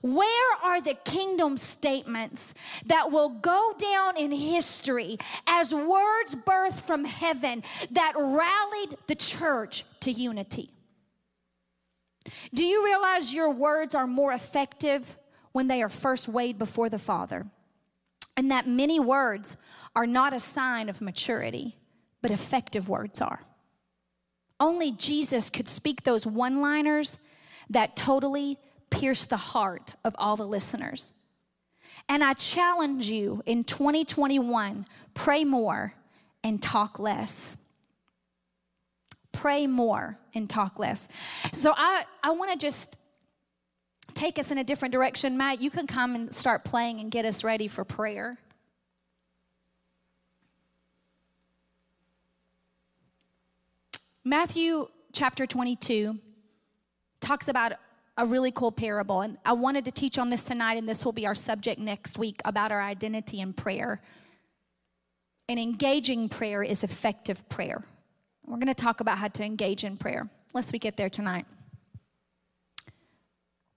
Where are the kingdom statements that will go down in history as words birthed from heaven that rallied the church to unity? Do you realize your words are more effective when they are first weighed before the Father? And that many words are not a sign of maturity, but effective words are. Only Jesus could speak those one liners that totally pierce the heart of all the listeners. And I challenge you in 2021 pray more and talk less. Pray more and talk less. So I, I want to just take us in a different direction. Matt, you can come and start playing and get us ready for prayer. Matthew chapter 22 talks about a really cool parable. And I wanted to teach on this tonight, and this will be our subject next week about our identity in prayer. And engaging prayer is effective prayer. We're going to talk about how to engage in prayer, lest we get there tonight.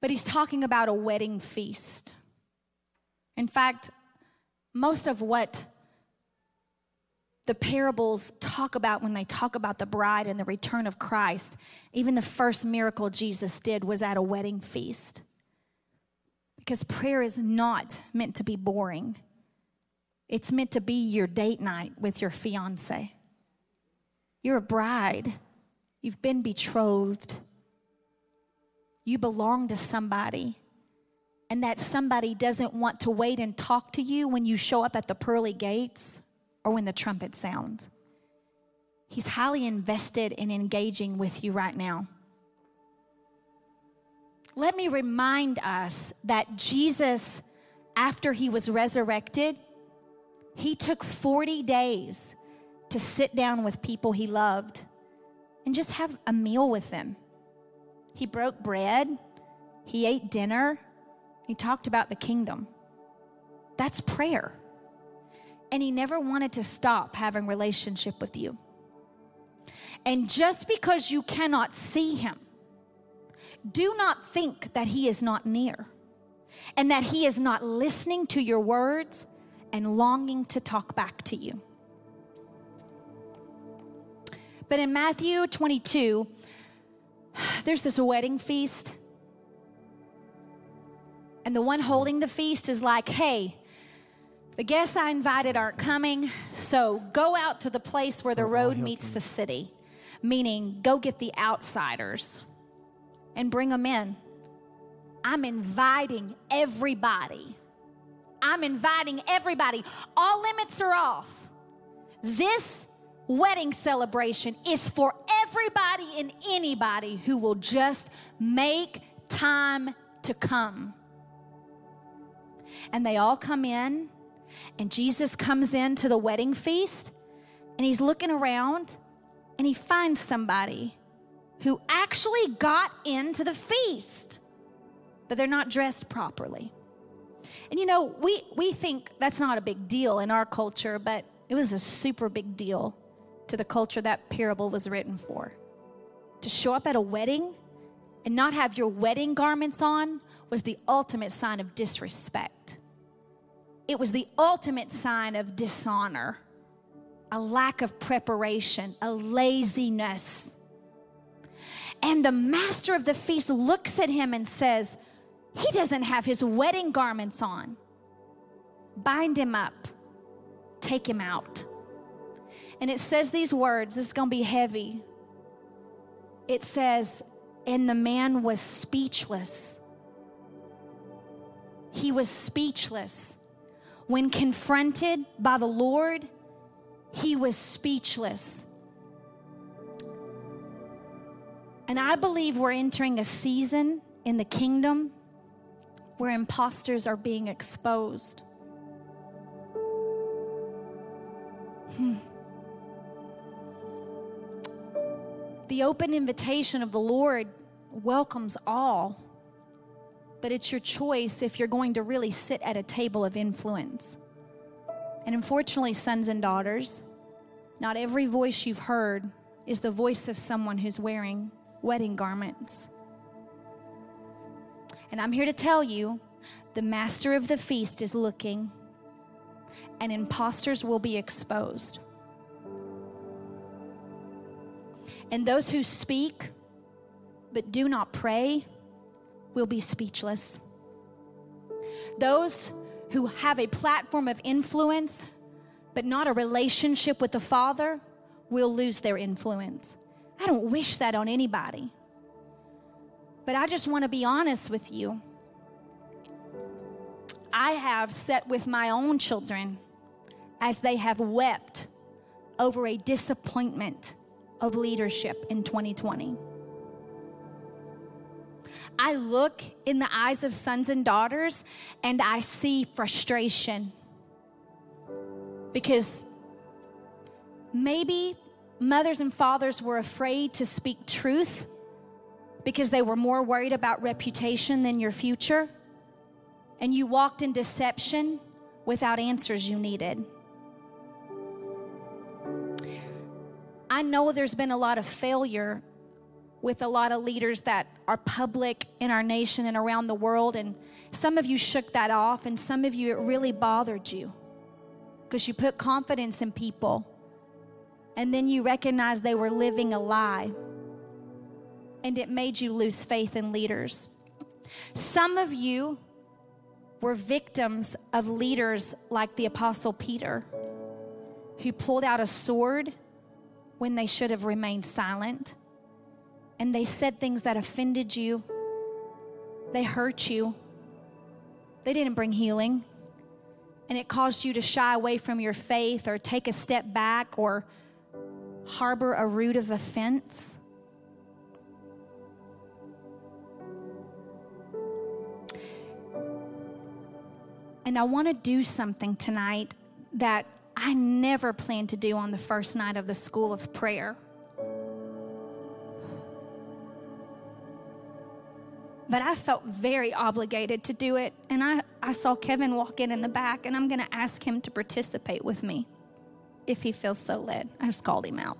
But he's talking about a wedding feast. In fact, most of what the parables talk about when they talk about the bride and the return of Christ. Even the first miracle Jesus did was at a wedding feast. Because prayer is not meant to be boring, it's meant to be your date night with your fiance. You're a bride, you've been betrothed, you belong to somebody. And that somebody doesn't want to wait and talk to you when you show up at the pearly gates or when the trumpet sounds. He's highly invested in engaging with you right now. Let me remind us that Jesus, after he was resurrected, he took 40 days to sit down with people he loved and just have a meal with them. He broke bread, he ate dinner, he talked about the kingdom. That's prayer and he never wanted to stop having relationship with you. And just because you cannot see him, do not think that he is not near and that he is not listening to your words and longing to talk back to you. But in Matthew 22, there's this wedding feast. And the one holding the feast is like, hey, The guests I invited aren't coming, so go out to the place where the road meets the city, meaning go get the outsiders and bring them in. I'm inviting everybody. I'm inviting everybody. All limits are off. This wedding celebration is for everybody and anybody who will just make time to come. And they all come in, and Jesus comes into the wedding feast, and he's looking around, and he finds somebody who actually got into the feast, but they're not dressed properly. And you know, we, we think that's not a big deal in our culture, but it was a super big deal to the culture that parable was written for. To show up at a wedding and not have your wedding garments on was the ultimate sign of disrespect. It was the ultimate sign of dishonor, a lack of preparation, a laziness. And the master of the feast looks at him and says, He doesn't have his wedding garments on. Bind him up, take him out. And it says these words, this is going to be heavy. It says, and the man was speechless. He was speechless. When confronted by the Lord, he was speechless. And I believe we're entering a season in the kingdom where imposters are being exposed. Hmm. The open invitation of the Lord welcomes all, but it's your choice if you're going to really sit at a table of influence. And unfortunately, sons and daughters, not every voice you've heard is the voice of someone who's wearing wedding garments. And I'm here to tell you the master of the feast is looking, and imposters will be exposed. And those who speak but do not pray will be speechless. Those who have a platform of influence but not a relationship with the Father will lose their influence. I don't wish that on anybody. But I just want to be honest with you. I have sat with my own children as they have wept over a disappointment of leadership in 2020. I look in the eyes of sons and daughters and I see frustration because maybe mothers and fathers were afraid to speak truth because they were more worried about reputation than your future, and you walked in deception without answers you needed. I know there's been a lot of failure with a lot of leaders that are public in our nation and around the world, and some of you shook that off, and some of you it really bothered you because you put confidence in people and then you recognized they were living a lie and it made you lose faith in leaders. Some of you were victims of leaders like the Apostle Peter, who pulled out a sword when they should have remained silent. And they said things that offended you, they hurt you, they didn't bring healing. And it caused you to shy away from your faith or take a step back or harbor a root of offense. And I want to do something tonight that I never planned to do on the first night of the school of prayer. But I felt very obligated to do it. And I, I saw Kevin walk in in the back, and I'm going to ask him to participate with me if he feels so led. I just called him out.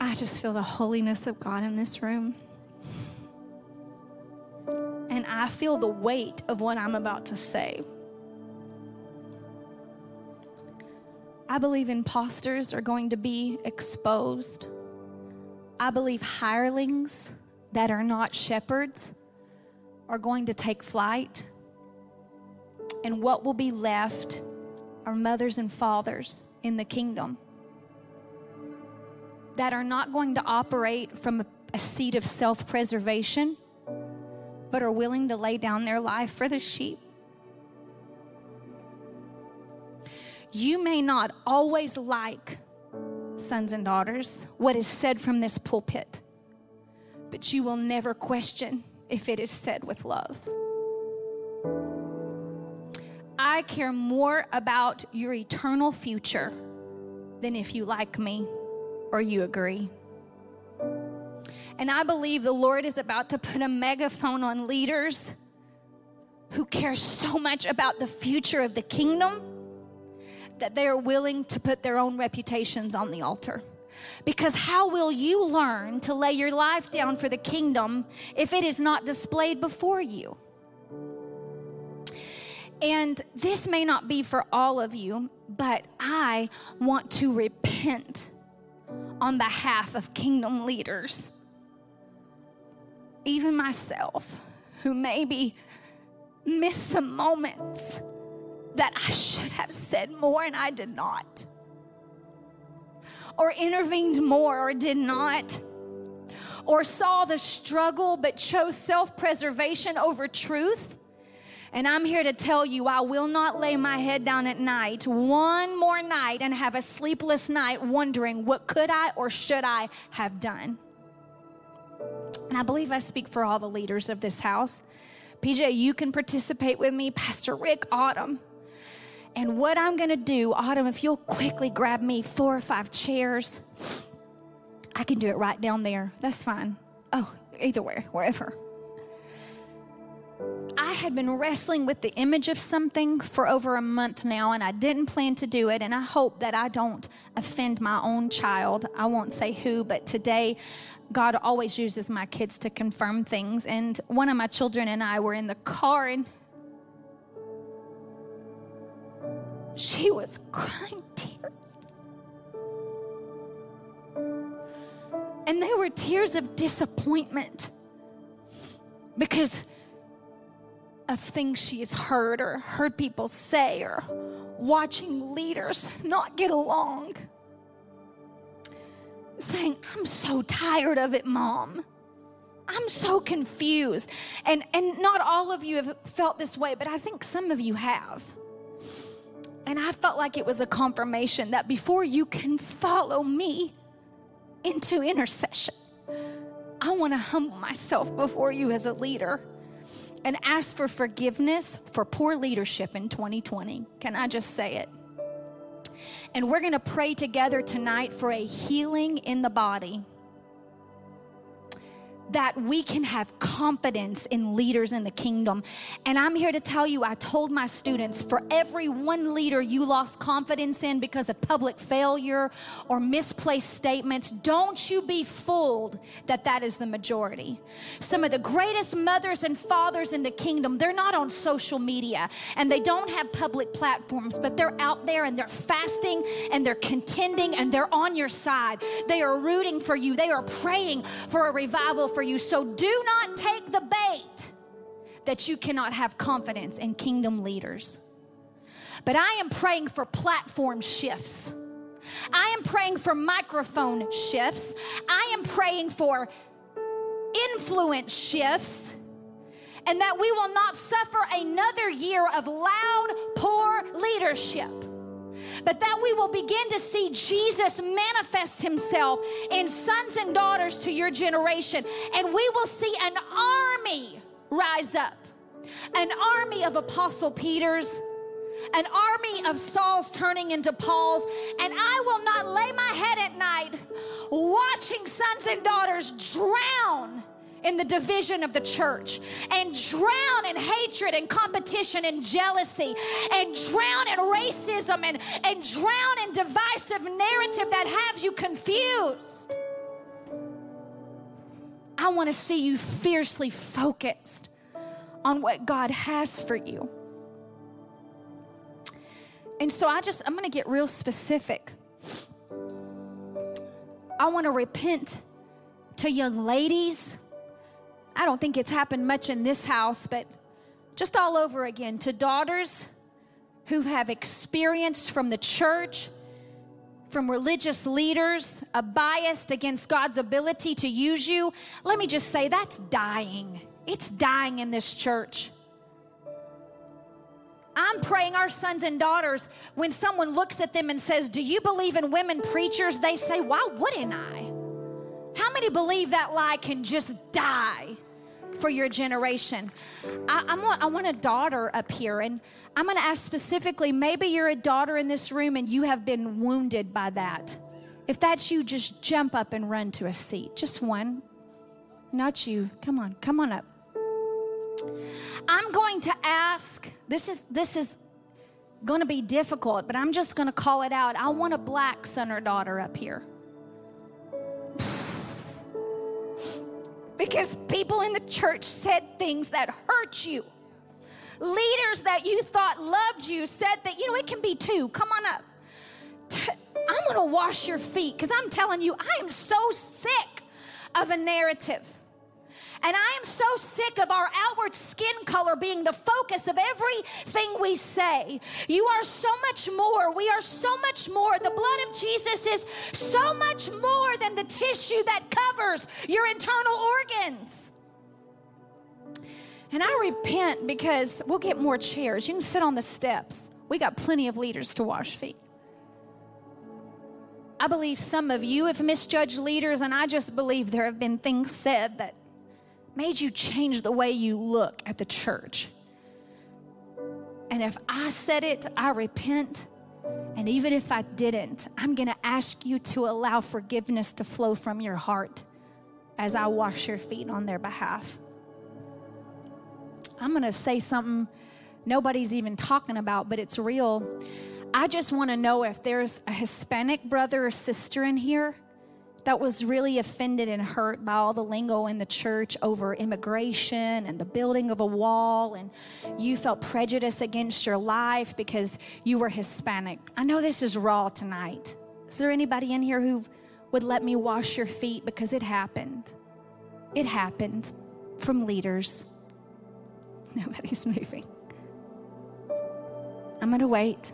I just feel the holiness of God in this room. And I feel the weight of what I'm about to say. I believe imposters are going to be exposed. I believe hirelings that are not shepherds are going to take flight. And what will be left are mothers and fathers in the kingdom that are not going to operate from a, seat of self preservation, but are willing to lay down their life for the sheep. You may not always like, sons and daughters, what is said from this pulpit, but you will never question if it is said with love. I care more about your eternal future than if you like me or you agree. And I believe the Lord is about to put a megaphone on leaders who care so much about the future of the kingdom that they are willing to put their own reputations on the altar. Because how will you learn to lay your life down for the kingdom if it is not displayed before you? And this may not be for all of you, but I want to repent on behalf of kingdom leaders, even myself, who maybe miss some moments that I should have said more and I did not, or intervened more or did not, or saw the struggle but chose self preservation over truth. And I'm here to tell you, I will not lay my head down at night one more night and have a sleepless night wondering what could I or should I have done. And I believe I speak for all the leaders of this house. PJ, you can participate with me, Pastor Rick, Autumn. And what I'm going to do, Autumn, if you'll quickly grab me four or five chairs, I can do it right down there. That's fine. Oh, either way, wherever. I had been wrestling with the image of something for over a month now, and I didn't plan to do it. And I hope that I don't offend my own child. I won't say who, but today, God always uses my kids to confirm things. And one of my children and I were in the car, and she was crying tears. And they were tears of disappointment because of things she has heard or heard people say or watching leaders not get along. Saying, I'm so tired of it, mom. I'm so confused. And, and not all of you have felt this way, but I think some of you have. And I felt like it was a confirmation that before you can follow me into intercession, I want to humble myself before you as a leader and ask for forgiveness for poor leadership in 2020. Can I just say it? And we're going to pray together tonight for a healing in the body that we can have confidence in leaders in the kingdom. And I'm here to tell you, I told my students for every one leader you lost confidence in because of public failure or misplaced statements, don't you be fooled that that is the majority. Some of the greatest mothers and fathers in the kingdom, they're not on social media and they don't have public platforms, but they're out there and they're fasting and they're contending and they're on your side. They are rooting for you, they are praying for a revival for you. So do not take the bait that you cannot have confidence in kingdom leaders. But I am praying for platform shifts. I am praying for microphone shifts. I am praying for influence shifts. And that we will not suffer another year of loud, poor leadership but that we will begin to see Jesus manifest himself in sons and daughters to your generation. And we will see an army rise up an army of Apostle Peters. An army of Sauls turning into Pauls, and I will not lay my head at night watching sons and daughters drown in the division of the church and drown in hatred and competition and jealousy and drown in racism and, and drown in divisive narrative that have you confused. I want to see you fiercely focused on what God has for you. And so I just, I'm going to get real specific. I want to repent to young ladies. I don't think it's happened much in this house, but just all over again to daughters who have experienced from the church, from religious leaders, a bias against God's ability to use you. Let me just say that's dying. It's dying in this church. I'm praying our sons and daughters, when someone looks at them and says, Do you believe in women preachers? They say, Why wouldn't I? How many believe that lie can just die for your generation? I, I'm, I want a daughter up here, and I'm going to ask specifically maybe you're a daughter in this room and you have been wounded by that. If that's you, just jump up and run to a seat. Just one. Not you. Come on, come on up. I'm going to ask, this is this is going to be difficult, but I'm just going to call it out. I want a black son or daughter up here. Because people in the church said things that hurt you. Leaders that you thought loved you said that, you know, it can be two. Come on up. I'm going to wash your feet because I'm telling you, I am so sick of a narrative. And I am so sick of our outward skin color being the focus of everything we say. You are so much more. We are so much more. The blood of Jesus is so much more than the tissue that covers your internal organs. And I repent because we'll get more chairs. You can sit on the steps. We got plenty of leaders to wash feet. I believe some of you have misjudged leaders, and I just believe there have been things said that made you change the way you look at the church. And if I said it, I repent. And even if I didn't, I'm going to ask you to allow forgiveness to flow from your heart as I wash your feet on their behalf. I'm going to say something nobody's even talking about, but it's real. I just want to know if there's a Hispanic brother or sister in here that was really offended and hurt by all the lingo in the church over immigration and the building of a wall, and you felt prejudice against your life because you were Hispanic. I know this is raw tonight. Is there anybody in here who would let me wash your feet because it happened? It happened from leaders. Nobody's moving. I'm going to wait.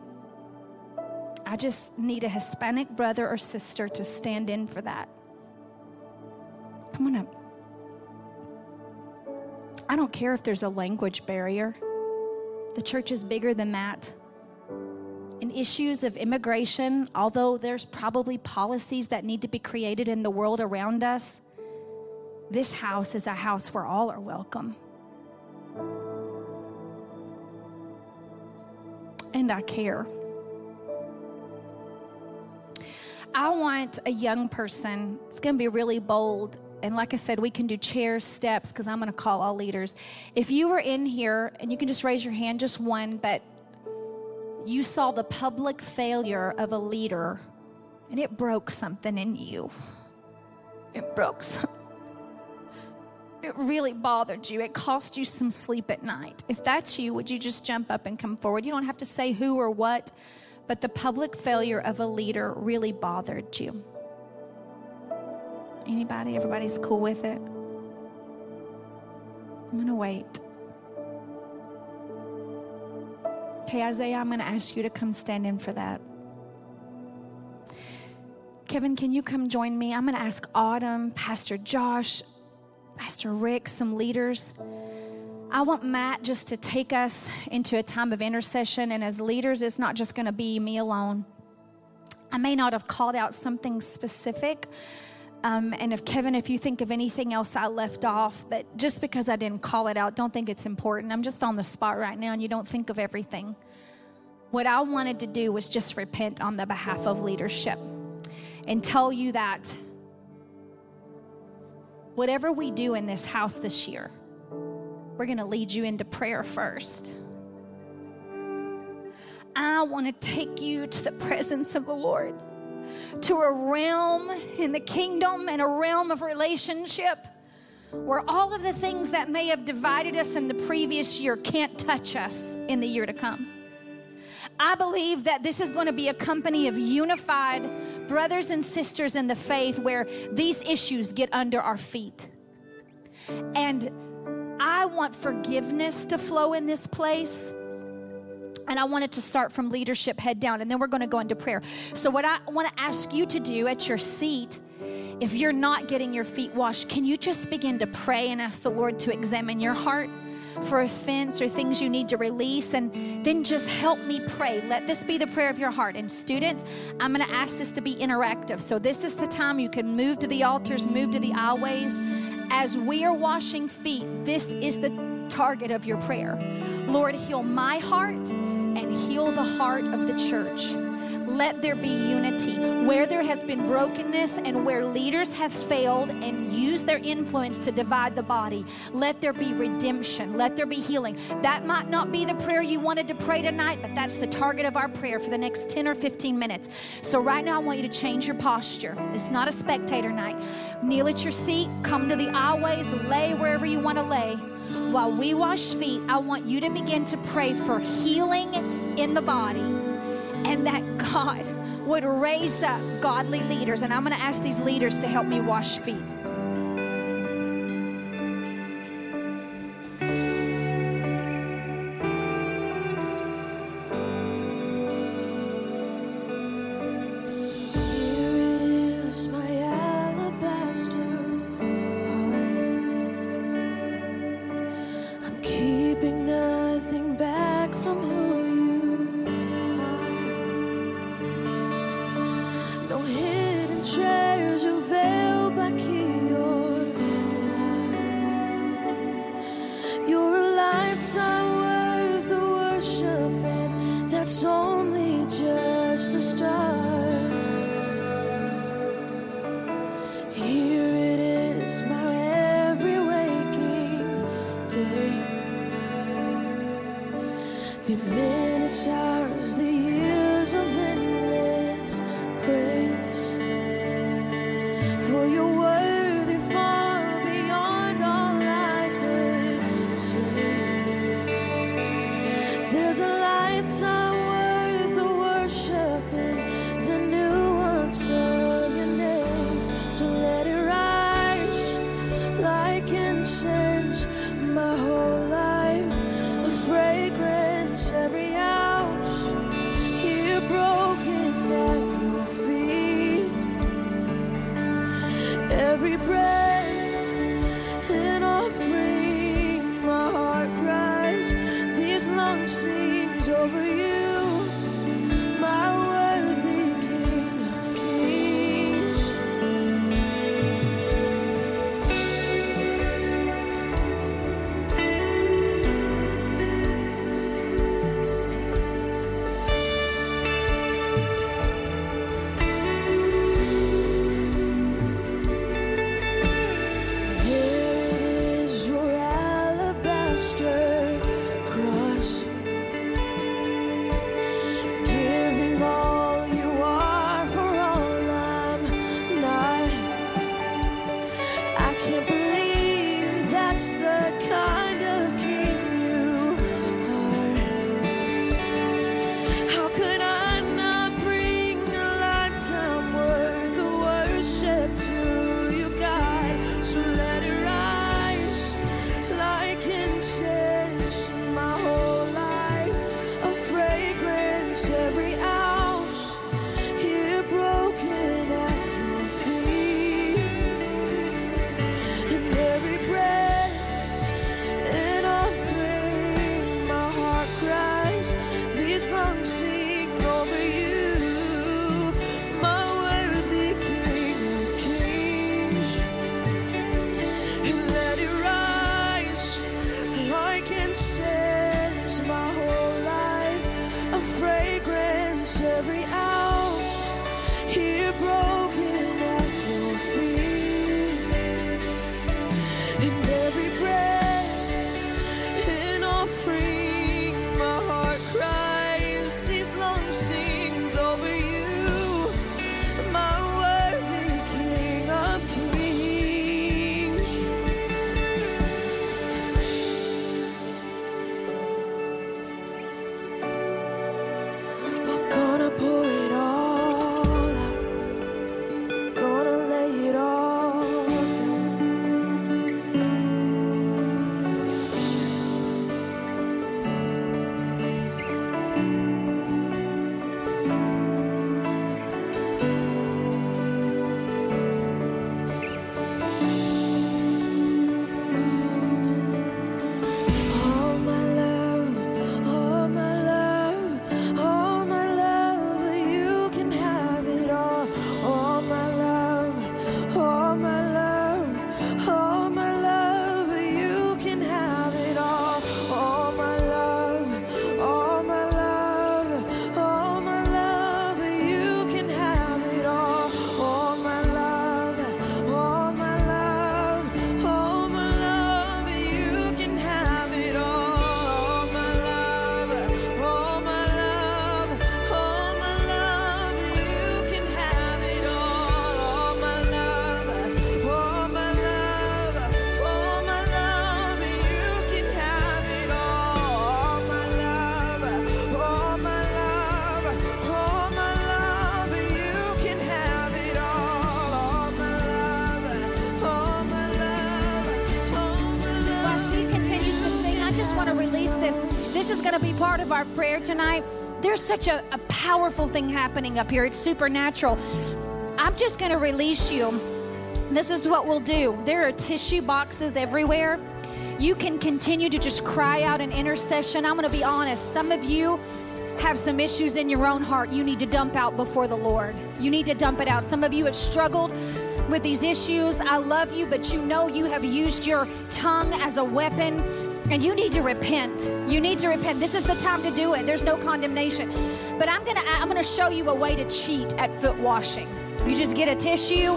I just need a Hispanic brother or sister to stand in for that. Come on up. I don't care if there's a language barrier, the church is bigger than that. In issues of immigration, although there's probably policies that need to be created in the world around us, this house is a house where all are welcome. And I care. I want a young person. It's going to be really bold. And like I said, we can do chairs, steps, because I'm going to call all leaders. If you were in here, and you can just raise your hand, just one, but you saw the public failure of a leader and it broke something in you. It broke something. It really bothered you. It cost you some sleep at night. If that's you, would you just jump up and come forward? You don't have to say who or what but the public failure of a leader really bothered you. Anybody? Everybody's cool with it? I'm going to wait. Okay, Isaiah, I'm going to ask you to come stand in for that. Kevin, can you come join me? I'm going to ask Autumn, Pastor Josh, Pastor Rick, some leaders. I want Matt just to take us into a time of intercession. And as leaders, it's not just going to be me alone. I may not have called out something specific. Um, and if Kevin, if you think of anything else I left off, but just because I didn't call it out, don't think it's important. I'm just on the spot right now and you don't think of everything. What I wanted to do was just repent on the behalf of leadership and tell you that whatever we do in this house this year, we're going to lead you into prayer first. I want to take you to the presence of the Lord, to a realm in the kingdom and a realm of relationship where all of the things that may have divided us in the previous year can't touch us in the year to come. I believe that this is going to be a company of unified brothers and sisters in the faith where these issues get under our feet. And I want forgiveness to flow in this place. And I want it to start from leadership head down, and then we're going to go into prayer. So, what I want to ask you to do at your seat, if you're not getting your feet washed, can you just begin to pray and ask the Lord to examine your heart? for offense or things you need to release, and then just help me pray. Let this be the prayer of your heart. And students, I'm going to ask this to be interactive. So, this is the time you can move to the altars, move to the aisleways. As we are washing feet, this is the target of your prayer. Lord, heal my heart and heal the heart of the church let there be unity. Where there has been brokenness and where leaders have failed and used their influence to divide the body, let there be redemption. Let there be healing. That might not be the prayer you wanted to pray tonight, but that's the target of our prayer for the next 10 or 15 minutes. So, right now, I want you to change your posture. It's not a spectator night. Kneel at your seat, come to the aisleways, lay wherever you want to lay. While we wash feet, I want you to begin to pray for healing in the body and that God would raise up godly leaders. And I'm going to ask these leaders to help me wash feet. Part of our prayer tonight. There's such a, a powerful thing happening up here, it's supernatural. I'm just going to release you. This is what we'll do. There are tissue boxes everywhere. You can continue to just cry out in intercession. I'm going to be honest. Some of you have some issues in your own heart you need to dump out before the Lord. You need to dump it out. Some of you have struggled with these issues. I love you, but you know you have used your tongue as a weapon and you need to repent. You need to repent. This is the time to do it. There's no condemnation. But I'm going to I'm going to show you a way to cheat at foot washing. You just get a tissue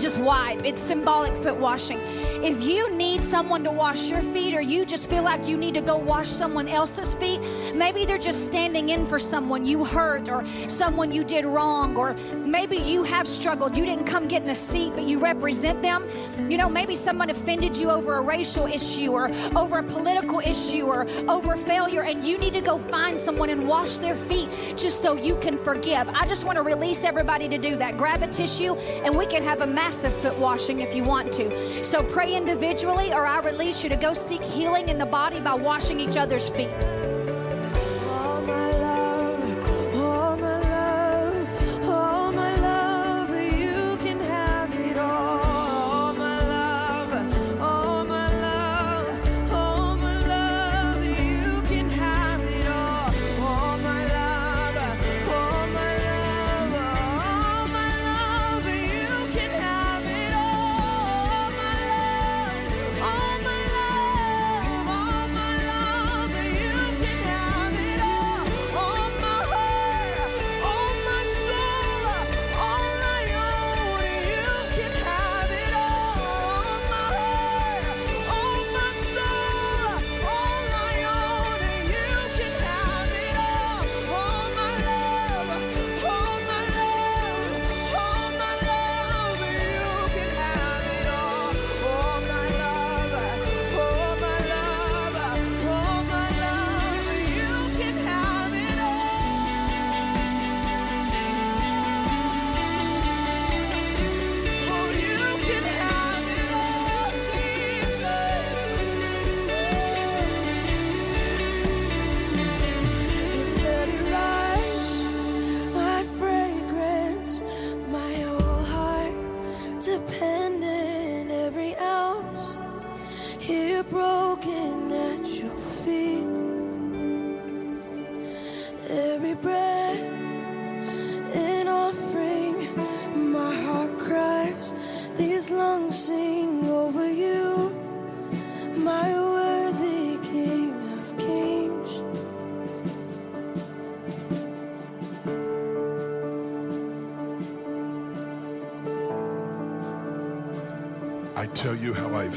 just wipe. It's symbolic foot washing. If you need someone to wash your feet or you just feel like you need to go wash someone else's feet, maybe they're just standing in for someone you hurt or someone you did wrong, or maybe you have struggled. You didn't come get in a seat, but you represent them. You know, maybe someone offended you over a racial issue or over a political issue or over failure, and you need to go find someone and wash their feet just so you can forgive. I just want to release everybody to do that. Grab a tissue and we can have a massive foot washing if you want to. So pray individually, or I release you to go seek healing in the body by washing each other's feet.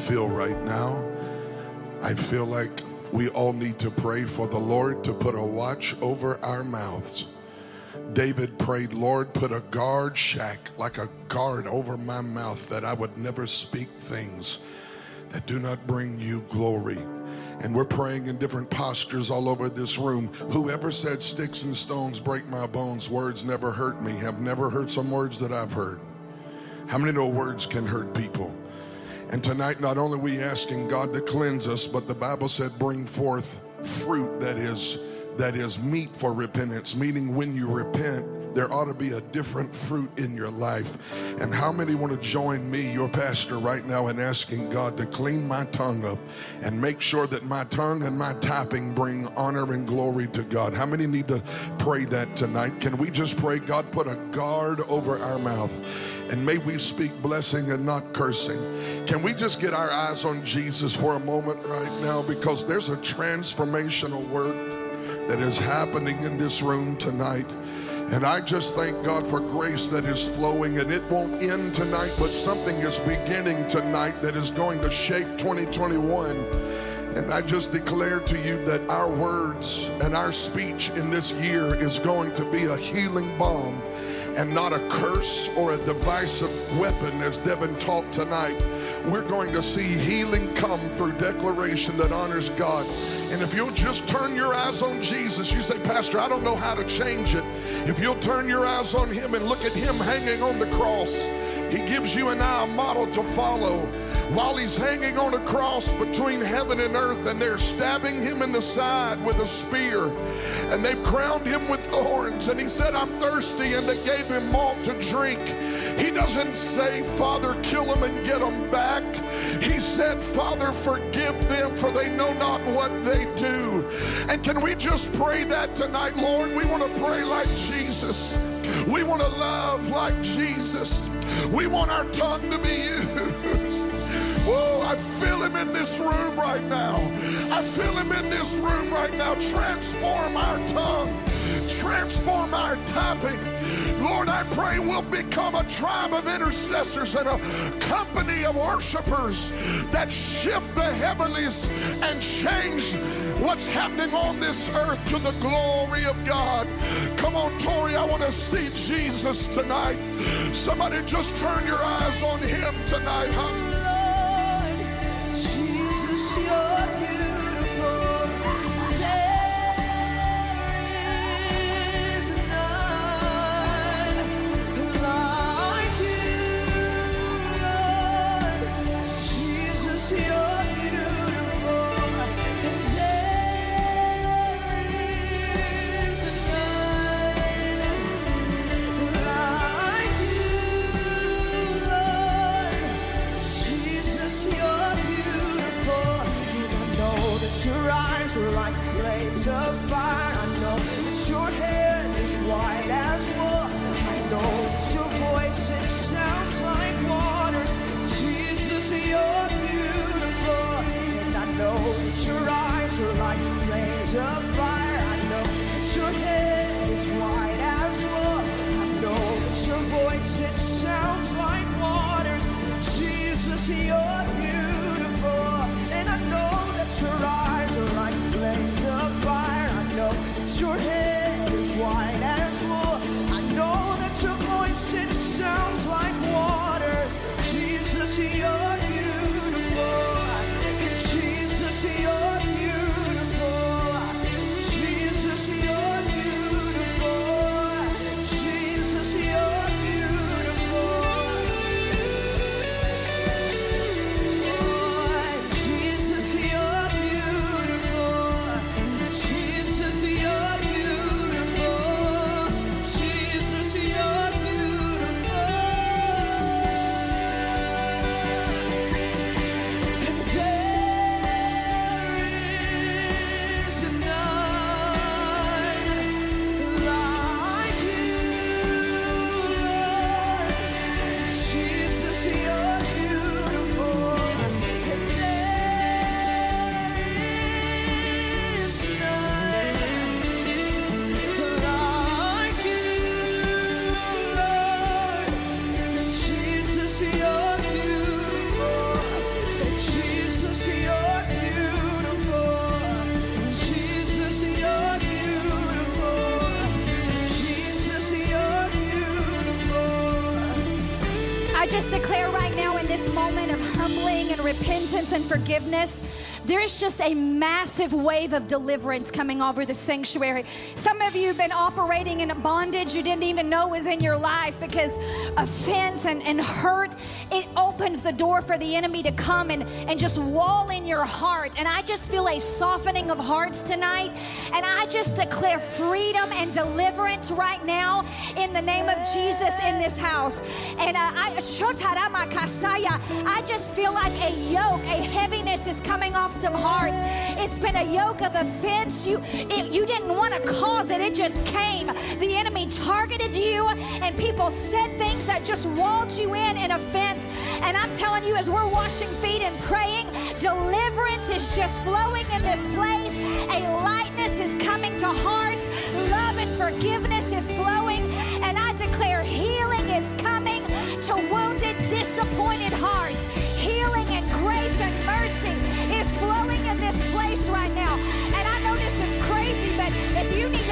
Feel right now. I feel like we all need to pray for the Lord to put a watch over our mouths. David prayed, Lord, put a guard shack, like a guard over my mouth, that I would never speak things that do not bring you glory. And we're praying in different postures all over this room. Whoever said sticks and stones break my bones, words never hurt me, have never heard some words that I've heard. How many know words can hurt people? And tonight, not only we asking God to cleanse us, but the Bible said, bring forth fruit that is that is meet for repentance, meaning when you repent, there ought to be a different fruit in your life. And how many want to join me, your pastor, right now in asking God to clean my tongue up and make sure that my tongue and my typing bring honor and glory to God? How many need to pray that tonight? Can we just pray, God, put a guard over our mouth and may we speak blessing and not cursing? Can we just get our eyes on Jesus for a moment right now? Because there's a transformational work that is happening in this room tonight. And I just thank God for grace that is flowing, and it won't end tonight, but something is beginning tonight that is going to shape 2021. And I just declare to you that our words and our speech in this year is going to be a healing balm and not a curse or a divisive weapon, as Devin taught tonight. We're going to see healing come through declaration that honors God. And if you'll just turn your eyes on Jesus, you say, Pastor, I don't know how to change it. If you'll turn your eyes on Him and look at Him hanging on the cross, He gives you and I a model to follow. While he's hanging on a cross between heaven and earth, and they're stabbing him in the side with a spear, and they've crowned him with thorns. And he said, I'm thirsty, and they gave him malt to drink. He doesn't say, Father, kill him and get him back. He said, Father, forgive them, for they know not what they do. And can we just pray that tonight, Lord? We want to pray like Jesus. We want to love like Jesus. We want our tongue to be used. Whoa, I feel him in this room right now. I feel him in this room right now. Transform our tongue, transform our tapping. Lord, I pray we'll become a tribe of intercessors and a company of worshipers that shift the heavenlies and change what's happening on this earth to the glory of God. Come on, Tori, I want to see Jesus tonight. Somebody just turn your eyes on him tonight, huh? Jesus, That your eyes are like flames of fire. I know that your hair is white as wool. I know that your voice it sounds like waters. Jesus, you're beautiful. And I know that your eyes are like flames of fire. I know that your head is white as wool. I know that your voice it sounds like water. Jesus, you're beautiful. Repentance and forgiveness, there is just a massive wave of deliverance coming over the sanctuary. Some of you have been operating in a bondage you didn't even know was in your life because offense and, and hurt, it opens the door for the enemy to come and, and just wall in your heart. And I just feel a softening of hearts tonight. And I just declare freedom and deliverance right now in the name of Jesus in this house. And uh, I, I just feel like a yoke, a heaviness is coming off some hearts. It's been a yoke of offense. You, it, you didn't want to cause it, it just came. The enemy targeted you, and people said things that just walled you in in offense. And I'm telling you, as we're washing feet and praying, deliverance is just flowing in this place. A lightness is coming to hearts. Love and forgiveness is flowing. And I declare healing is coming to wounded, disappointed hearts. Healing and grace and mercy is flowing in this place right now. And I know this is crazy, but if you need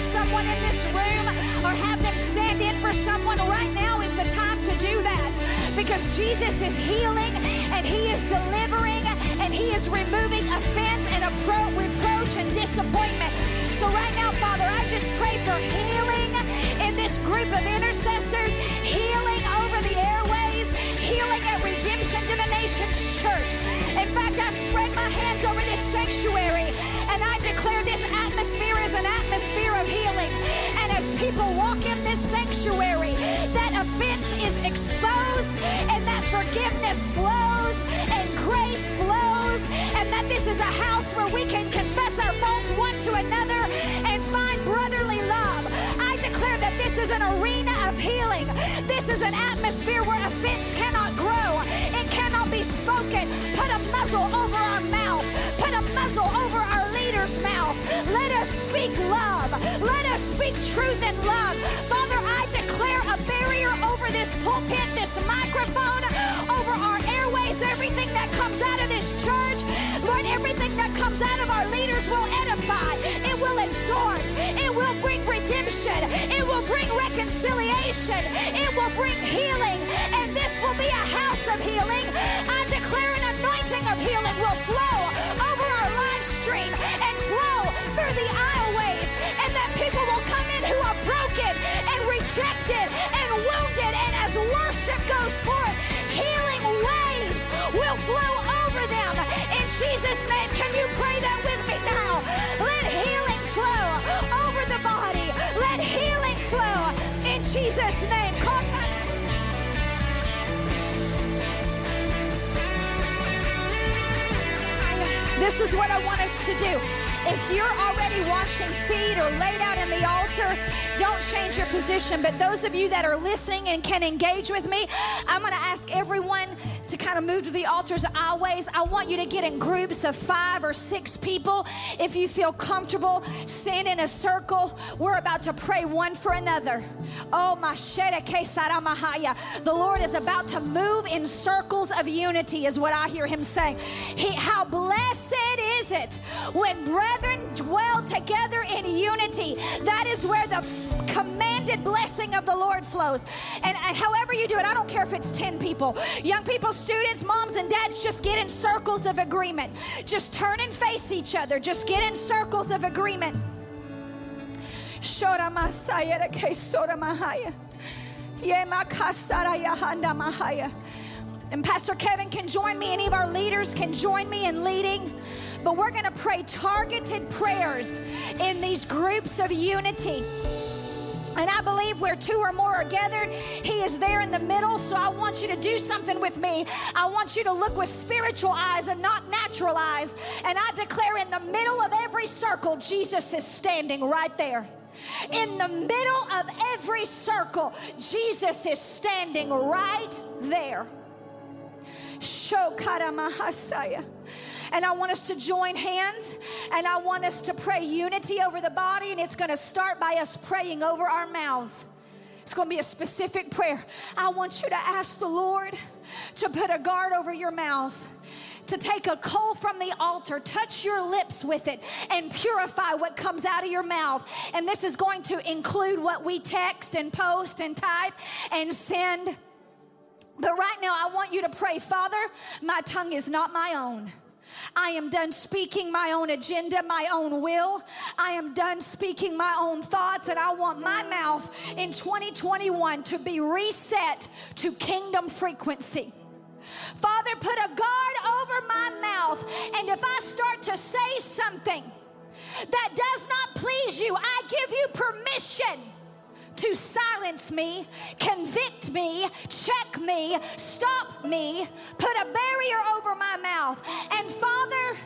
for someone in this room or have them stand in for someone right now is the time to do that. Because Jesus is healing and He is delivering and He is removing offense and appro- reproach and disappointment. So, right now, Father, I just pray for healing in this group of intercessors, healing over the airways, healing at redemption to the nations church. In fact, I spread my hands over this sanctuary and I people walk in this sanctuary, that offense is exposed and that forgiveness flows and grace flows and that this is a house where we can confess our faults one to another and find brotherly love. I declare that this is an arena of healing. This is an atmosphere where offense cannot grow. It cannot be spoken. Put a muzzle over our mouth. Put a muzzle over our leaders' mouth. Let us speak love. Let us speak truth and love. Father, I declare a barrier over this pulpit, this microphone, over our airways, everything that comes out of this church. Lord, everything that comes out of our leaders will edify. It will exhort. It will bring redemption. It will bring reconciliation. It will bring healing. And this will be a house of healing. I declare an anointing of healing will flow stream and flow through the aisleways. And that people will come in who are broken and rejected and wounded. And as worship goes forth, healing waves will flow over them. In Jesus' name, can you pray that with me now? Let healing flow over the body. Let healing flow in Jesus' name. This is what I want us to do. If you're already washing feet or laid out in the altar, don't change your position. But those of you that are listening and can engage with me, I'm going to ask everyone to kind of move to the altar's aisleways. I want you to get in groups of five or six people. If you feel comfortable, stand in a circle. We're about to pray one for another. Oh, my Mahaya. The Lord is about to move in circles of unity, is what I hear him saying. He, how blessed is it when brethren dwell together in unity. That is where the commanded blessing of the Lord flows. And, and however you do it, I don't care if it's 10 people, young people, students, moms, and dads, just get in circles of agreement. Just turn and face each other. Just get in circles of agreement. Shora Masaya de Kesora Mahaya. Yema Yahanda Mahaya. And Pastor Kevin can join me, any of our leaders can join me in leading. But we're going to pray targeted prayers in these groups of unity. And I believe where two or more are gathered, He is there in the middle. So I want you to do something with me. I want you to look with spiritual eyes and not natural eyes. And I declare in the middle of every circle, Jesus is standing right there. In the middle of every circle, Jesus is standing right there. Shokara Mahasaya. And I want us to join hands and I want us to pray unity over the body. And it's going to start by us praying over our mouths. It's going to be a specific prayer. I want you to ask the Lord to put a guard over your mouth, to take a coal from the altar, touch your lips with it, and purify what comes out of your mouth. And this is going to include what we text and post and type and send. But right now, I want you to pray, Father, my tongue is not my own. I am done speaking my own agenda, my own will. I am done speaking my own thoughts, and I want my mouth in 2021 to be reset to kingdom frequency. Father, put a guard over my mouth, and if I start to say something that does not please you, I give you permission to silence me, convict me, check me, stop me, put a barrier over my mouth. And Father,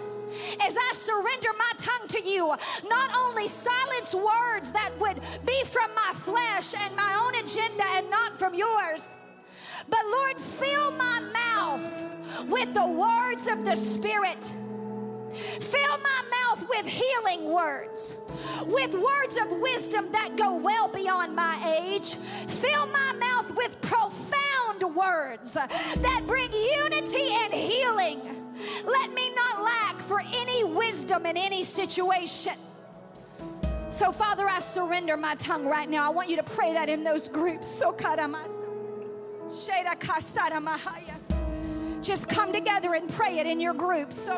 as I surrender my tongue to you, not only silence words that would be from my flesh and my own agenda and not from yours. But Lord, fill my mouth with the words of the Spirit. Fill my mouth with healing words, with words of wisdom that go well beyond my age. Fill my mouth with profound words that bring unity and healing. Let me not lack for any wisdom in any situation. So, Father, I surrender my tongue right now. I want you to pray that in those groups. So, just come together and pray it in your groups.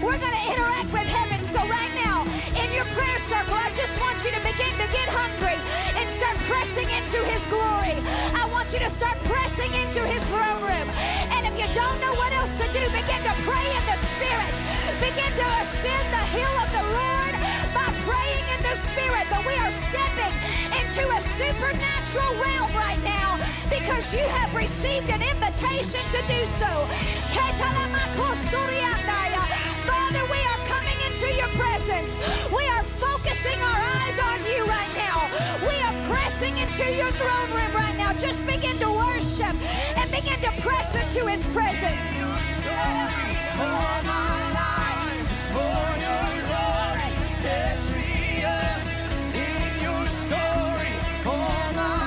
We're going to interact with heaven. So right now, in your prayer circle, I just want you to begin to get hungry and start pressing into his glory. I want you to start pressing into his throne room. And if you don't know what else to do, begin to pray in the spirit. Begin to ascend the hill of the Lord by praying in the spirit. But we are stepping into a supernatural realm right now because you have received an invitation to do so. Presence. We are focusing our eyes on you right now. We are pressing into your throne room right now. Just begin to worship and begin to press into his presence. Up.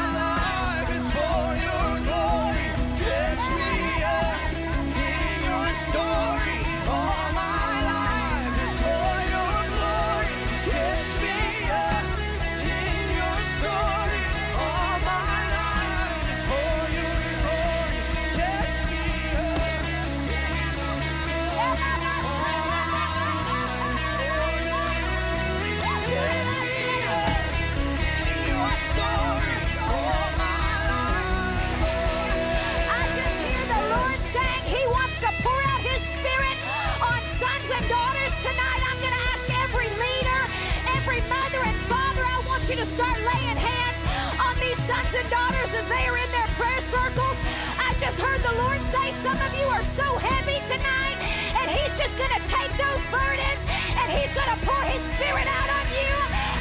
And daughters as they are in their prayer circles. I just heard the Lord say some of you are so heavy tonight, and He's just going to take those burdens and He's going to pour His Spirit out on you.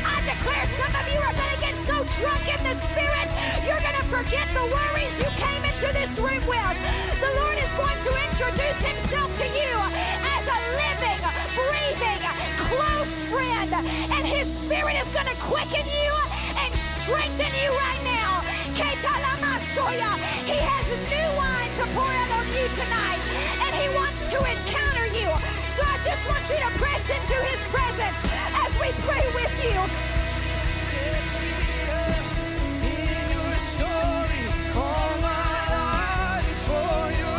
I declare some of you are going to get so drunk in the Spirit, you're going to forget the worries you came into this room with. The Lord is going to introduce Himself to you as a living, breathing, close friend, and His Spirit is going to quicken you and strengthen you right now. He has new wine to pour out on you tonight, and He wants to encounter you. So I just want you to press into His presence as we pray with you. Story, all my life is for your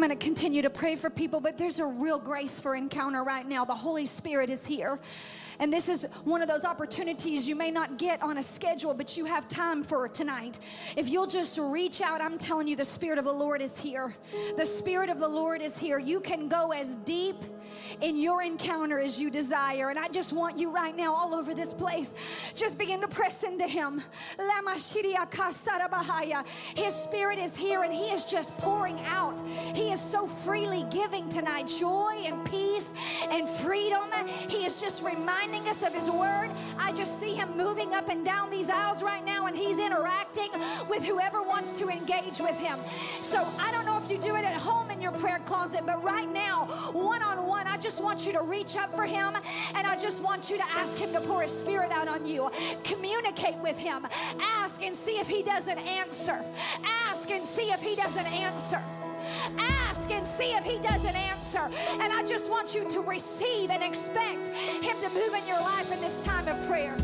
I'm going to continue to pray for people, but there's a real grace for encounter right now. The Holy Spirit is here. And this is one of those opportunities you may not get on a schedule, but you have time for tonight. If you'll just reach out, I'm telling you, the Spirit of the Lord is here. The Spirit of the Lord is here. You can go as deep in your encounter as you desire. And I just want you right now, all over this place, just begin to press into Him. His Spirit is here and He is just pouring out. He is so freely giving tonight joy and peace and freedom. He is just reminding us of His Word. I just see Him moving up and down these aisles right now and He's interacting with whoever wants to engage with Him. So I don't know if you do it at home in your prayer closet, but right now, one on one, I just want you to reach up for Him and I just want you to ask Him to pour His Spirit out on you. Communicate with Him. Ask and see if He doesn't answer. Ask and see if He doesn't answer. Ask and see if He doesn't answer. And I just want you to receive and expect Him to move in your life in this time of prayer.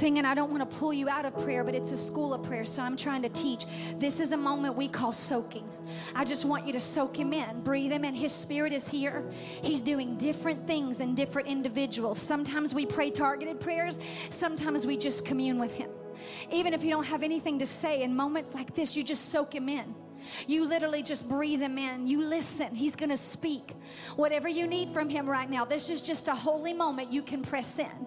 Singing. I don't want to pull you out of prayer, but it's a school of prayer, so I'm trying to teach. This is a moment we call soaking. I just want you to soak him in, breathe him in. His spirit is here. He's doing different things in different individuals. Sometimes we pray targeted prayers, sometimes we just commune with him. Even if you don't have anything to say, in moments like this, you just soak him in. You literally just breathe him in. You listen. He's going to speak. Whatever you need from him right now, this is just a holy moment. You can press in.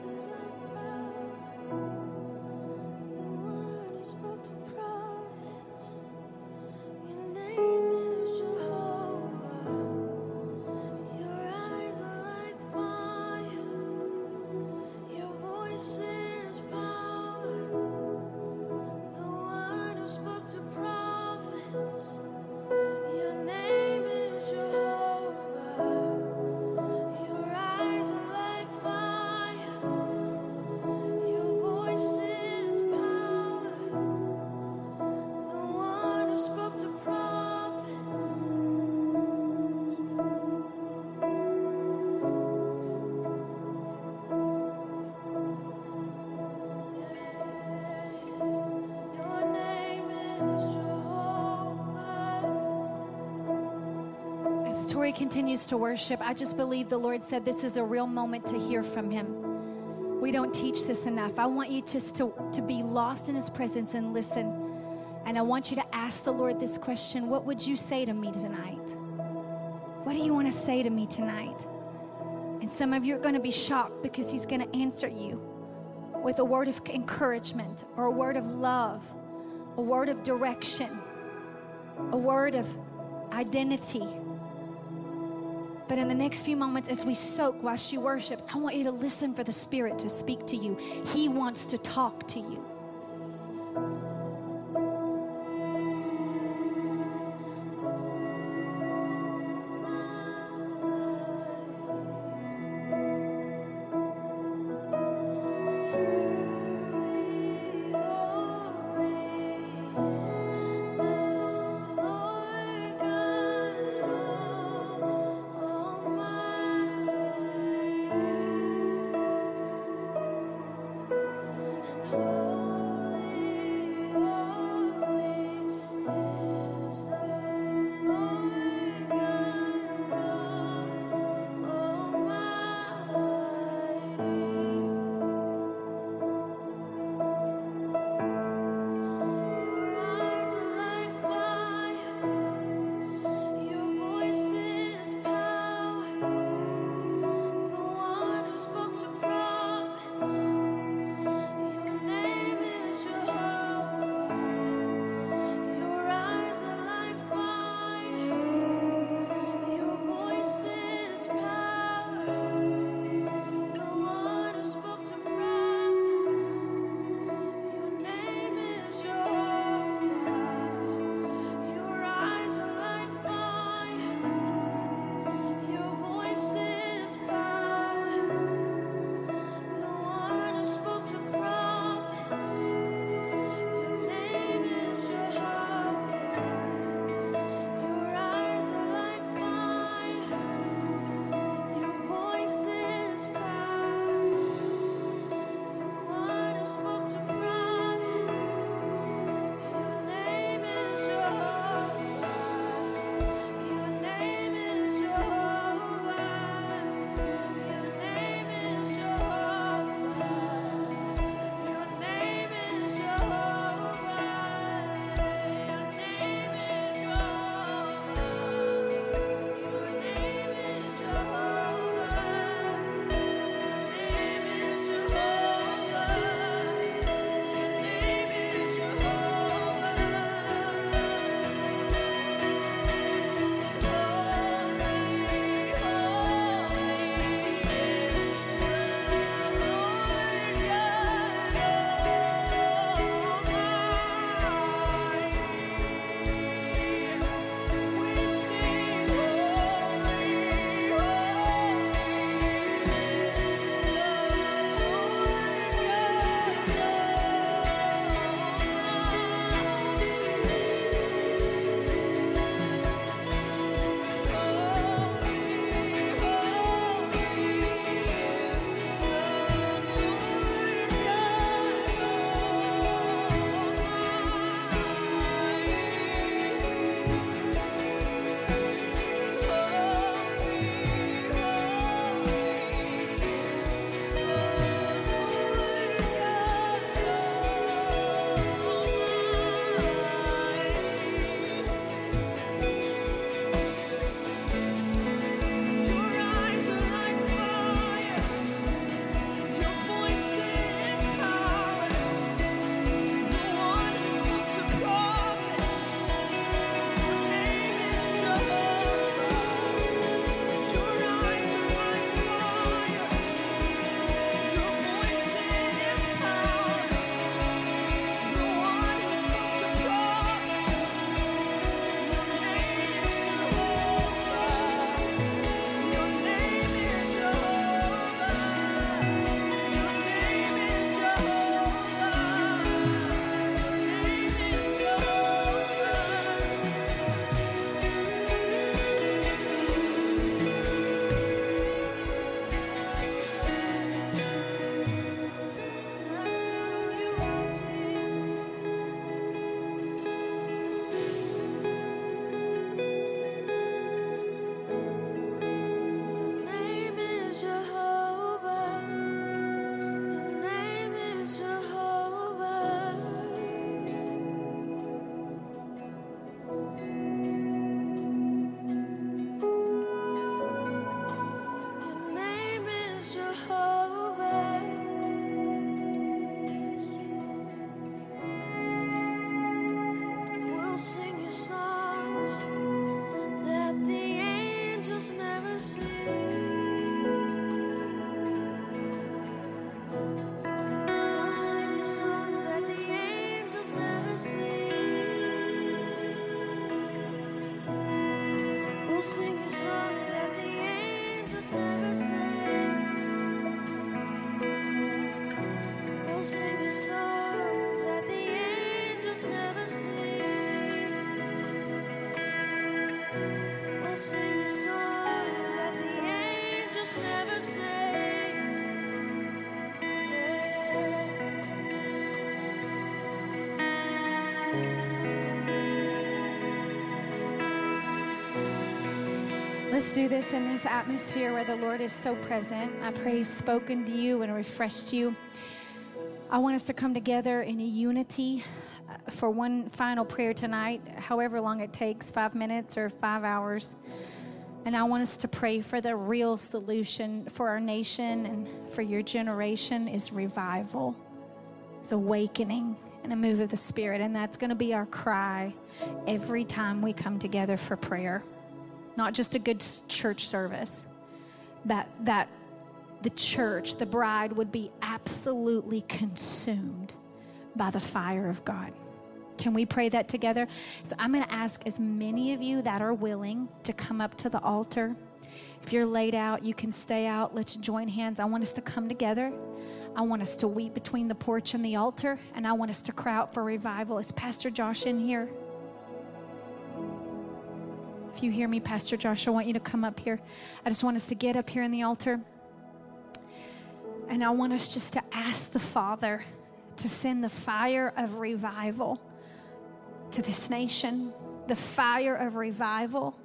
Voices Continues to worship, I just believe the Lord said this is a real moment to hear from Him. We don't teach this enough. I want you just to, to be lost in His presence and listen. And I want you to ask the Lord this question What would you say to me tonight? What do you want to say to me tonight? And some of you are going to be shocked because He's going to answer you with a word of encouragement or a word of love, a word of direction, a word of identity. But in the next few moments, as we soak while she worships, I want you to listen for the Spirit to speak to you. He wants to talk to you. Do this in this atmosphere where the Lord is so present. I pray He's spoken to you and refreshed you. I want us to come together in a unity uh, for one final prayer tonight, however long it takes five minutes or five hours. And I want us to pray for the real solution for our nation and for your generation is revival. It's awakening and a move of the Spirit. And that's going to be our cry every time we come together for prayer not just a good church service, that that the church, the bride, would be absolutely consumed by the fire of God. Can we pray that together? So I'm going to ask as many of you that are willing to come up to the altar. If you're laid out, you can stay out. Let's join hands. I want us to come together. I want us to weep between the porch and the altar, and I want us to cry out for revival. Is Pastor Josh in here? If you hear me, Pastor Josh, I want you to come up here. I just want us to get up here in the altar. And I want us just to ask the Father to send the fire of revival to this nation, the fire of revival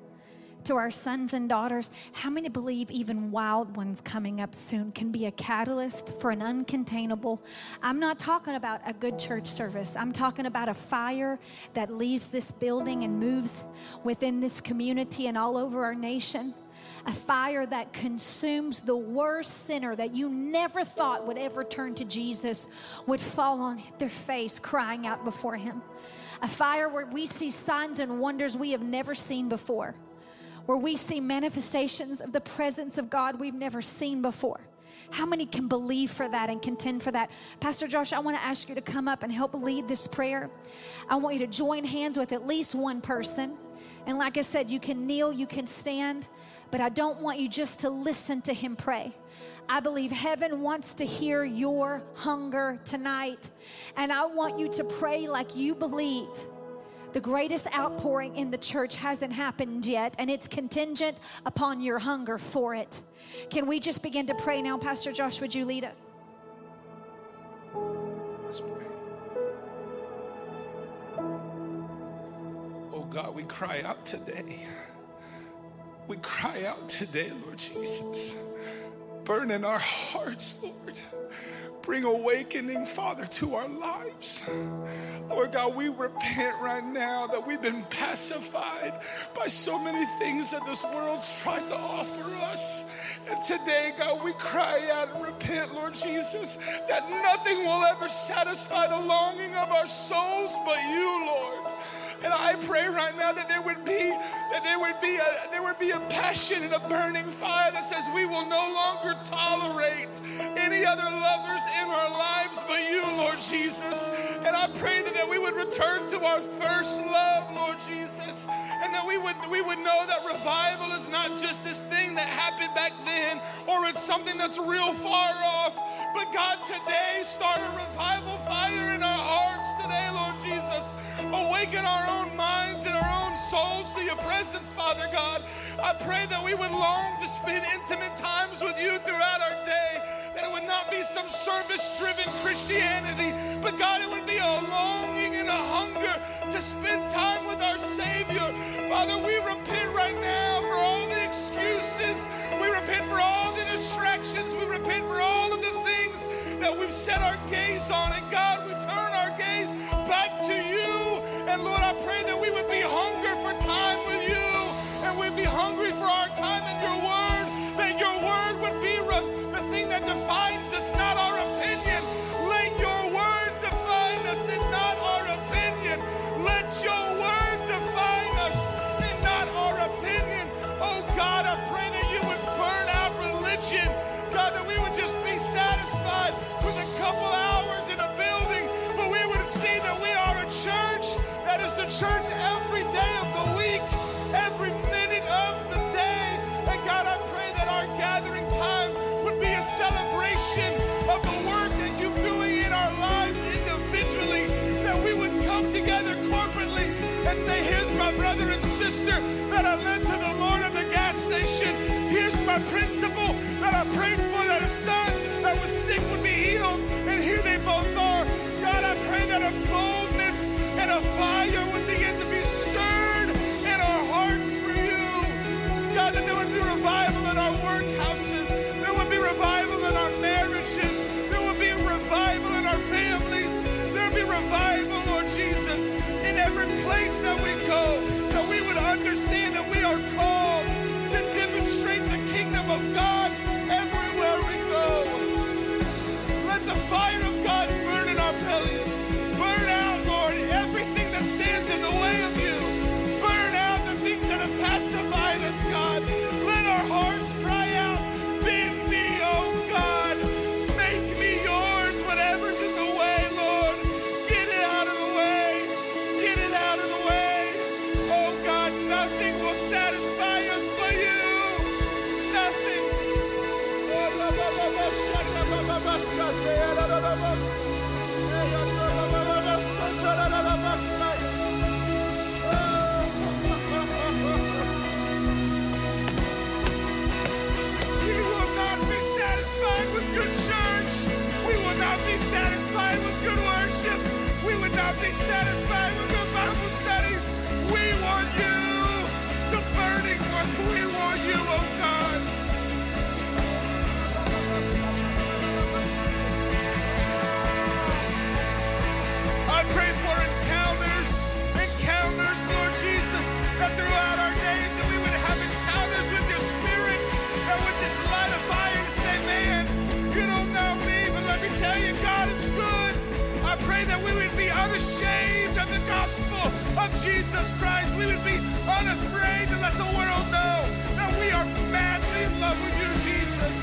to our sons and daughters. How many believe even wild ones coming up soon can be a catalyst for an uncontainable? I'm not talking about a good church service. I'm talking about a fire that leaves this building and moves within this community and all over our nation. A fire that consumes the worst sinner that you never thought would ever turn to Jesus would fall on their face crying out before Him. A fire where we see signs and wonders we have never seen before where we see manifestations of the presence of God we've never seen before. How many can believe for that and contend for that? Pastor Josh, I want to ask you to come up and help lead this prayer. I want you to join hands with at least one person. And like I said, you can kneel, you can stand, but I don't want you just to listen to him pray. I believe heaven wants to hear your hunger tonight. And I want you to pray like you believe the greatest outpouring in the church hasn't happened yet, and it's contingent upon your hunger for it. Can we just begin to pray now? Pastor Josh, would you lead us? Let's pray. Oh God, we cry out today. We cry out today, Lord Jesus. Burn in our hearts, Lord. Bring awakening, Father, to our lives. Lord God, we repent right now that we've been pacified by so many things that this world's tried to offer us. And today, God, we cry out and repent, Lord Jesus, that nothing will ever satisfy the longing of our souls but you, Lord. And I pray right now that there would be that there would be a there would be a passion and a burning fire that says we will no longer tolerate any other lovers in our lives but you, Lord Jesus. And I pray that, that we would return to our first love, Lord Jesus, and that we would we would know that revival is not just this thing that happened back then or it's something that's real far off. But God, today start a revival fire in our hearts. Awaken our own minds and our own souls to your presence, Father God. I pray that we would long to spend intimate times with you throughout our day. That it would not be some service driven Christianity, but God, it would be a longing and a hunger to spend time with our Savior. Father, we repent right now for all the excuses. We repent for all the distractions. We repent for all of the things that we've set our gaze on. And God, we turn our gaze back to you. And Lord, I pray that we would be hungry for church every day of the week, every minute of the day. And God, I pray that our gathering time would be a celebration of the work that you're doing in our lives individually, that we would come together corporately and say, Here's my brother and sister that I led to the Lord at the gas station. Here's my principal that I prayed for that a son that was sick would be healed. And here they both are. God, I pray that a bold a fire would begin to be stirred in our hearts for you. God, that there would be revival in our workhouses. There would be revival in our marriages. There would be revival in our families. There would be revival, Lord Jesus, in every place that we go. That we would understand that we are called to demonstrate the kingdom of God everywhere we go. Let the fire of We want you, oh God. I pray for encounters, encounters, Lord Jesus, that throughout our days that we would have encounters with your spirit that would just light a fire and say, man, you don't know me, but let me tell you, God is good. I pray that we would be unashamed gospel of Jesus Christ. We would be unafraid to let the world know that we are madly in love with you, Jesus.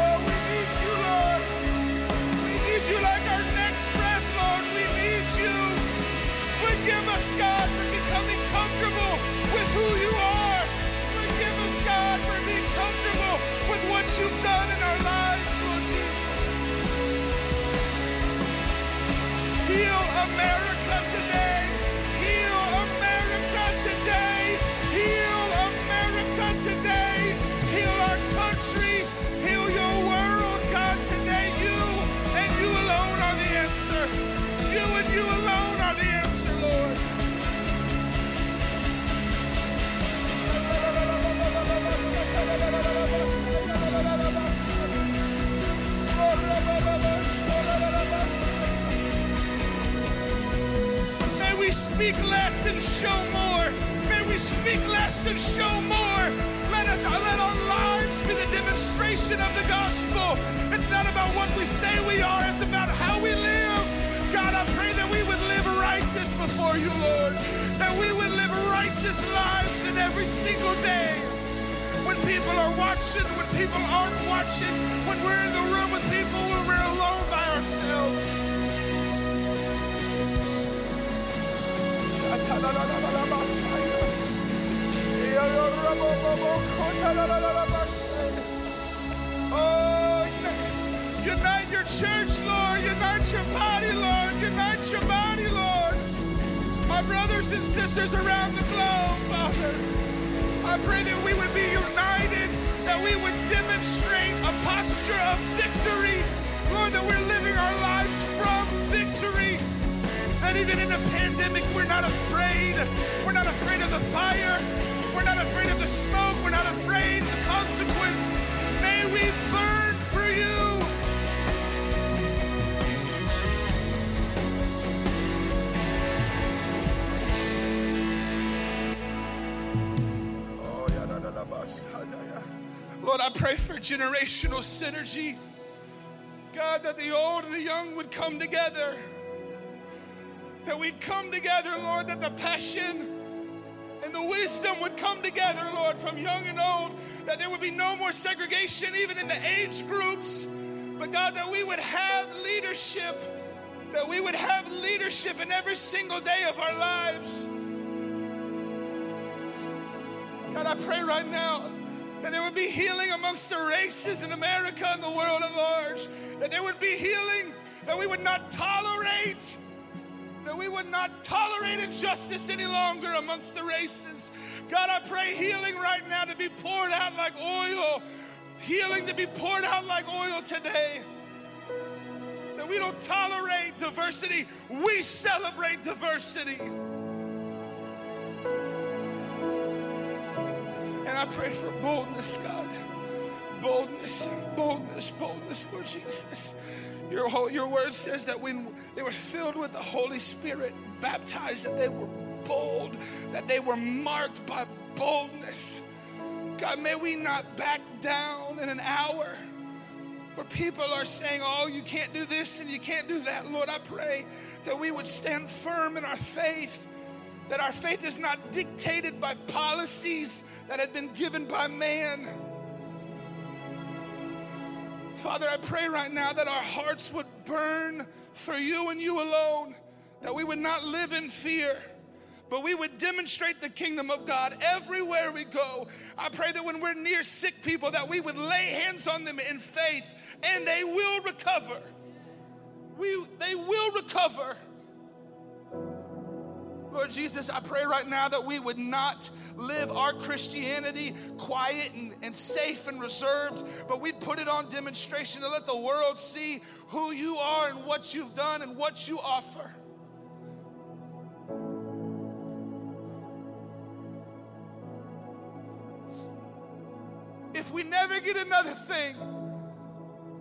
Oh, we need you, Lord. We need you like our next breath, Lord. We need you. Forgive us, God, for becoming comfortable with who you are. Forgive us, God, for being comfortable what you've done in our lives, Lord Jesus. Heal America today. Heal America today. Heal America today. Heal our country. Heal your world, God, today. You and you alone are the answer. You and you alone are the answer, Lord. May we speak less and show more. May we speak less and show more. Let us let our lives be the demonstration of the gospel. It's not about what we say we are, it's about how we live. God, I pray that we would live righteous before you, Lord. That we would live righteous lives in every single day. When people are watching, when people aren't watching, when we're in the room with people, when we're alone by ourselves. Oh, unite your church, Lord. Unite your body, Lord. Unite your body, Lord. Our brothers and sisters around the globe, Father. I pray that we would be united, that we would demonstrate a posture of victory. Lord, that we're living our lives from victory. That even in a pandemic, we're not afraid. We're not afraid of the fire. We're not afraid of the smoke. We're not afraid of the consequence. May we burn for you. Lord, I pray for generational synergy. God, that the old and the young would come together. That we'd come together, Lord, that the passion and the wisdom would come together, Lord, from young and old. That there would be no more segregation, even in the age groups. But God, that we would have leadership. That we would have leadership in every single day of our lives. God, I pray right now That there would be healing amongst the races in America and the world at large. That there would be healing. That we would not tolerate. That we would not tolerate injustice any longer amongst the races. God, I pray healing right now to be poured out like oil. Healing to be poured out like oil today. That we don't tolerate diversity, we celebrate diversity. And I pray for boldness, God. Boldness, boldness, boldness, Lord Jesus. Your, whole, your word says that when they were filled with the Holy Spirit, baptized, that they were bold, that they were marked by boldness. God, may we not back down in an hour where people are saying, oh, you can't do this and you can't do that. Lord, I pray that we would stand firm in our faith, that our faith is not dictated by policies that have been given by man. Father, I pray right now that our hearts would burn for you and you alone, that we would not live in fear but we would demonstrate the kingdom of God everywhere we go. I pray that when we're near sick people that we would lay hands on them in faith and they will recover. We they will recover. Lord Jesus, I pray right now that we would not live our Christianity quiet and, and safe and reserved, but we'd put it on demonstration to let the world see who you are and what you've done and what you offer. if we never get another thing,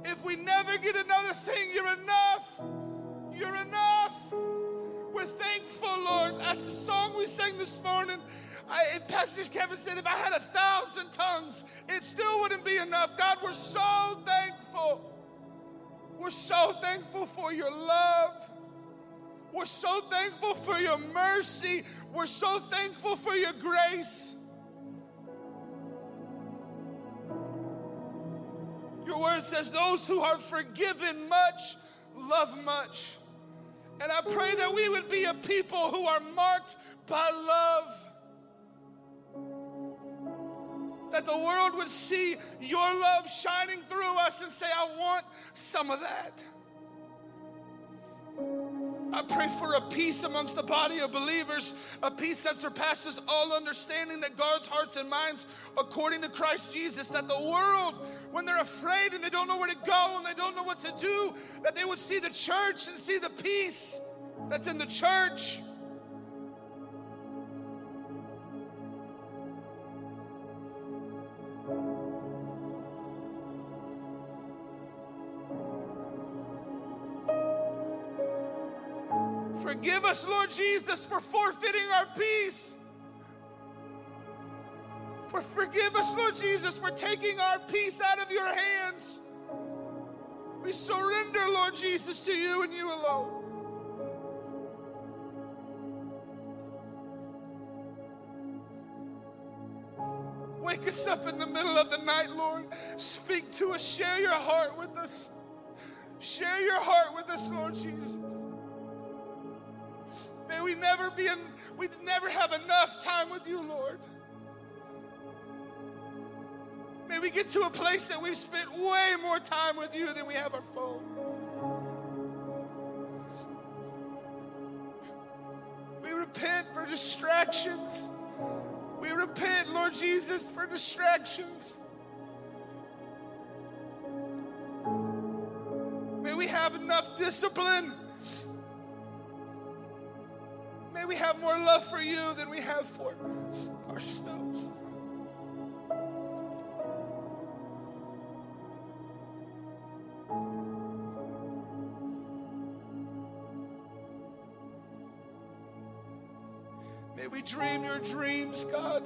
if we never get another thing, you're enough. You're enough. We're thankful, Lord. As the song we sang this morning, I, Pastor Kevin said, if I had a thousand tongues, it still wouldn't be enough. God, we're so thankful. We're so thankful for your love. We're so thankful for your mercy. We're so thankful for your grace. Your word says, Those who are forgiven much love much. And I pray that we would be a people who are marked by love. That the world would see your love shining through us and say, I want some of that. I pray for a peace amongst the body of believers, a peace that surpasses all understanding, that guards hearts and minds according to Christ Jesus. That the world, when they're afraid and they don't know where to go and they don't know what to do, that they would see the church and see the peace that's in the church. Forgive us, Lord Jesus, for forfeiting our peace. For forgive us, Lord Jesus, for taking our peace out of your hands. We surrender, Lord Jesus, to you and you alone. Wake us up in the middle of the night, Lord. Speak to us. Share your heart with us. Share your heart with us, Lord Jesus. May we never be in, we never have enough time with you, Lord. May we get to a place that we've spent way more time with you than we have our phone. We repent for distractions. We repent, Lord Jesus, for distractions. May we have enough discipline. May we have more love for you than we have for ourselves. May we dream your dreams, God.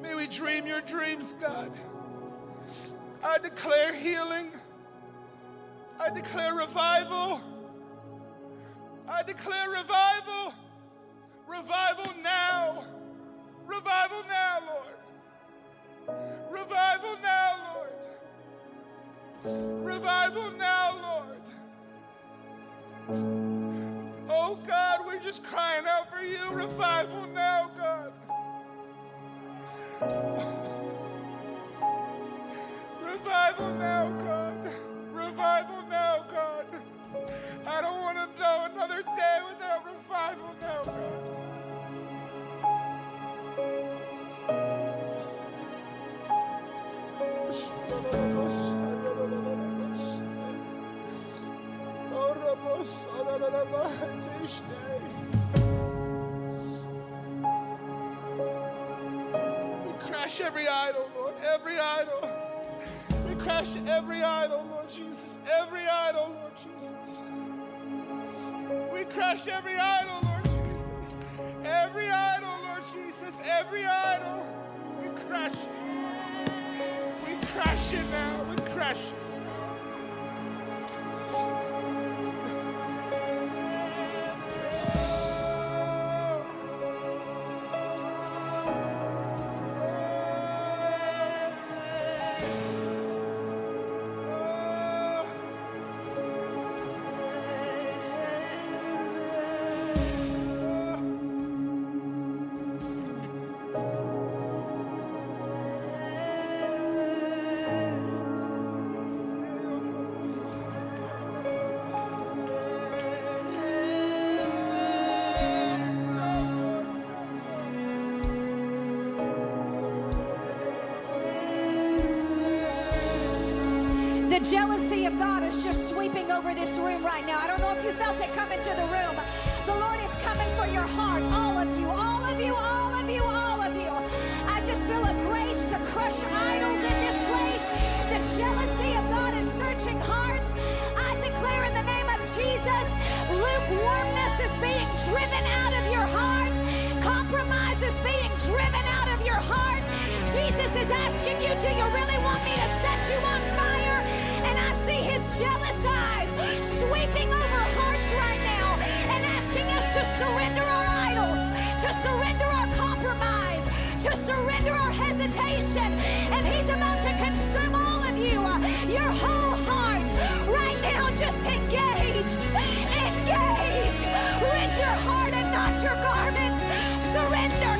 May we dream your dreams, God. I declare healing. I declare revival. I declare revival. Revival now. Revival now, Lord. Revival now, Lord. Revival now, Lord. Oh God, we're just crying out for you. Revival now, God. Revival now, God. Revival now, God. I don't want to know another day without revival now, God. We crash every idol, Lord, every idol. We crash every idol, Jesus, every idol, Lord Jesus. We crash every idol, Lord Jesus. Every idol, Lord Jesus, every idol. We crash it. We crash it now. We crash it. Jealousy of God is just sweeping over this room right now. I don't know if you felt it coming to the room. The Lord is coming for your heart, all of you, all of you, all of you, all of you. I just feel a grace to crush idols in this place. The jealousy of God is searching hearts. I declare in the name of Jesus, lukewarmness is being driven out of your heart. Compromise is being driven out of your heart. Jesus is asking you, do you really want me to set you on fire? And I see his jealous eyes sweeping over hearts right now and asking us to surrender our idols, to surrender our compromise, to surrender our hesitation. And he's about to consume all of you, your whole heart. Right now, just engage, engage. Rend your heart and not your garments. Surrender.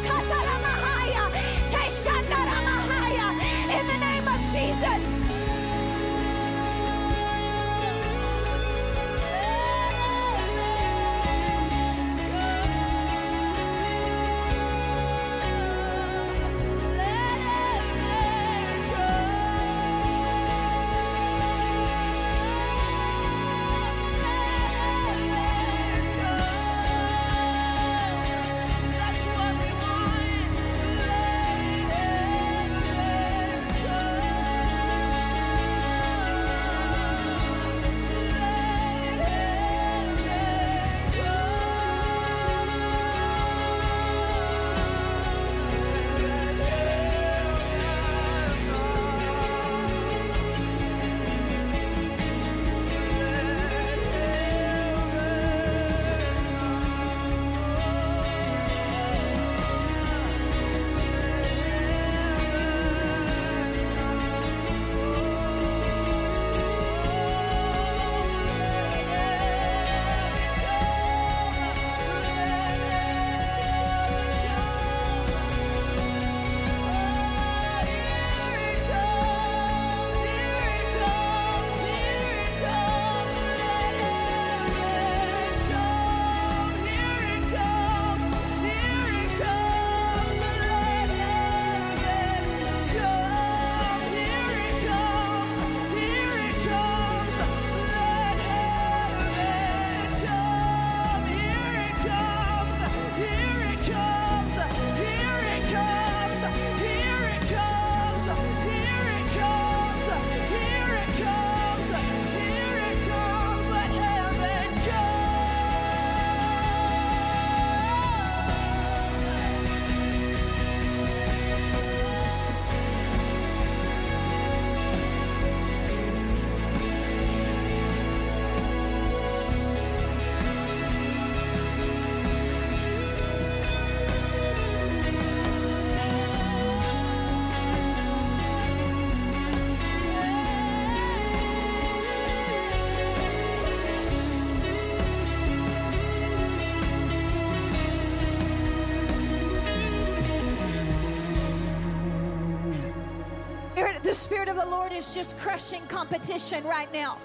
Is just crushing competition right now.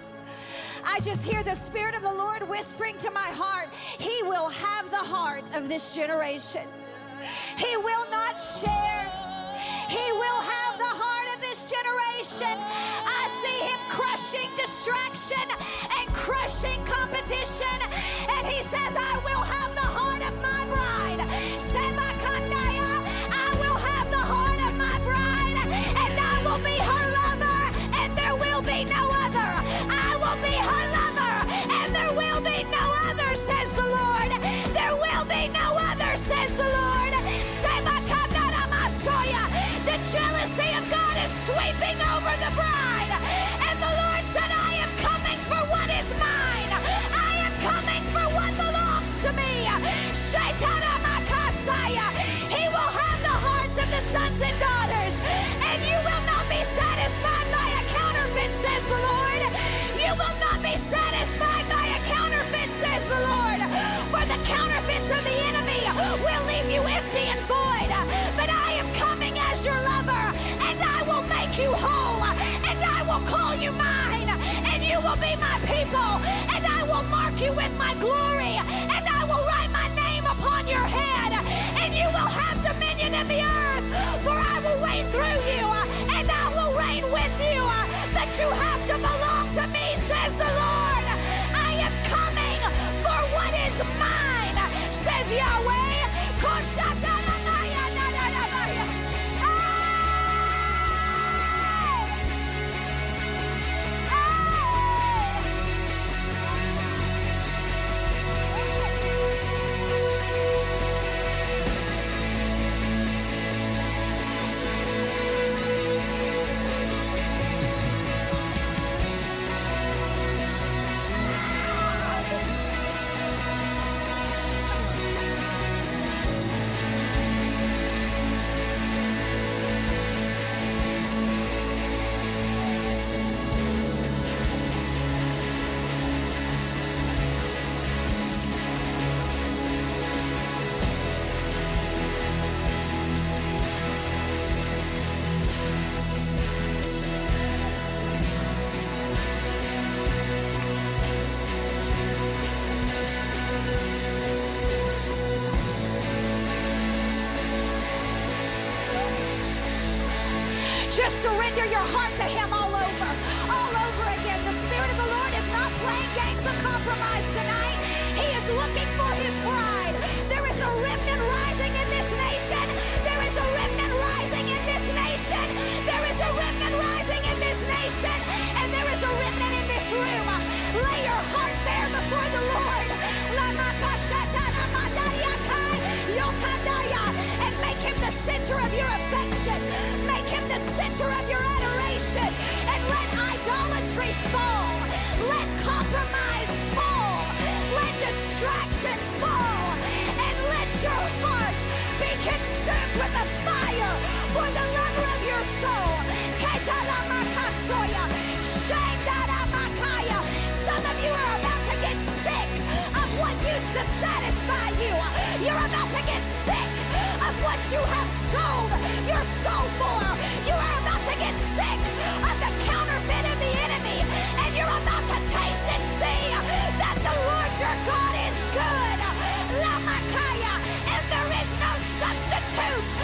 I just hear the Spirit of the Lord whispering to my heart, He will have the heart of this generation. He will not share. He will have the heart of this generation. I see him crushing distraction and crushing competition. And he says, I will have sweeping over the bride. And the Lord said, I am coming for what is mine. I am coming for what belongs to me. He will have the hearts of the sons and daughters. And you will not be satisfied by a counterfeit, says the Lord. You will not be satisfied by a counterfeit, says the Lord. For the counterfeits of the enemy will leave you empty and void. But I am coming as your lover, make you whole, and I will call you mine, and you will be my people, and I will mark you with my glory, and I will write my name upon your head, and you will have dominion in the earth, for I will reign through you, and I will reign with you. But you have to belong to me, says the Lord. I am coming for what is mine, says Yahweh. Adoration. And let idolatry fall. Let compromise fall. Let distraction fall. And let your heart be consumed with the fire for the lover of your soul. Some of you are about to get sick of what used to satisfy you. You're about to get sick of what you have sold your soul for. You are to get sick of the counterfeit of the enemy. And you're about to taste and see that the Lord your God is good. Lamakaya. And there is no substitute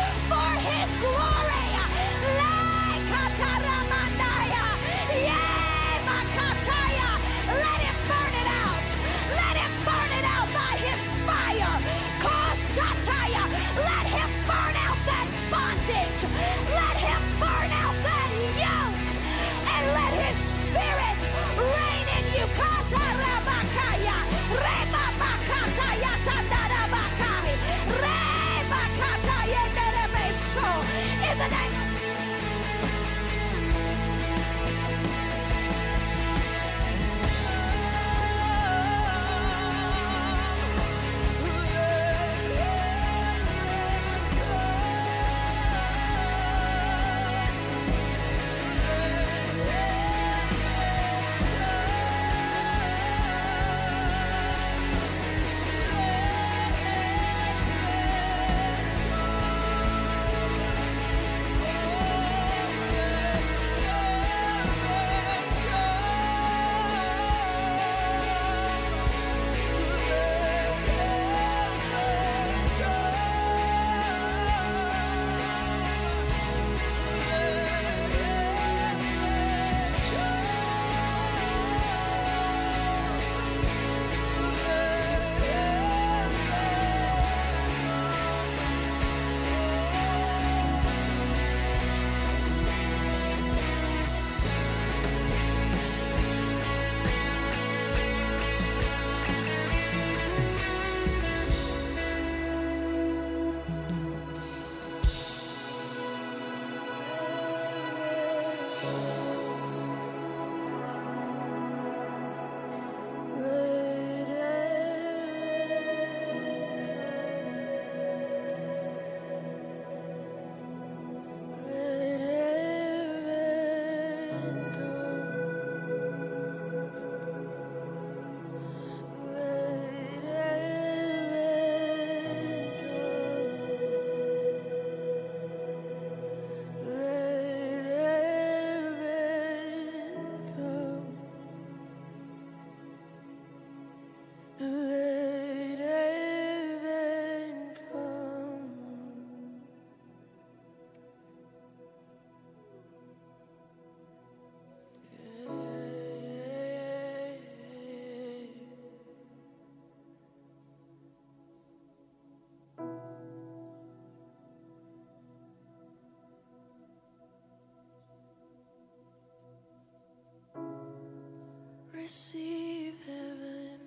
Receive heaven.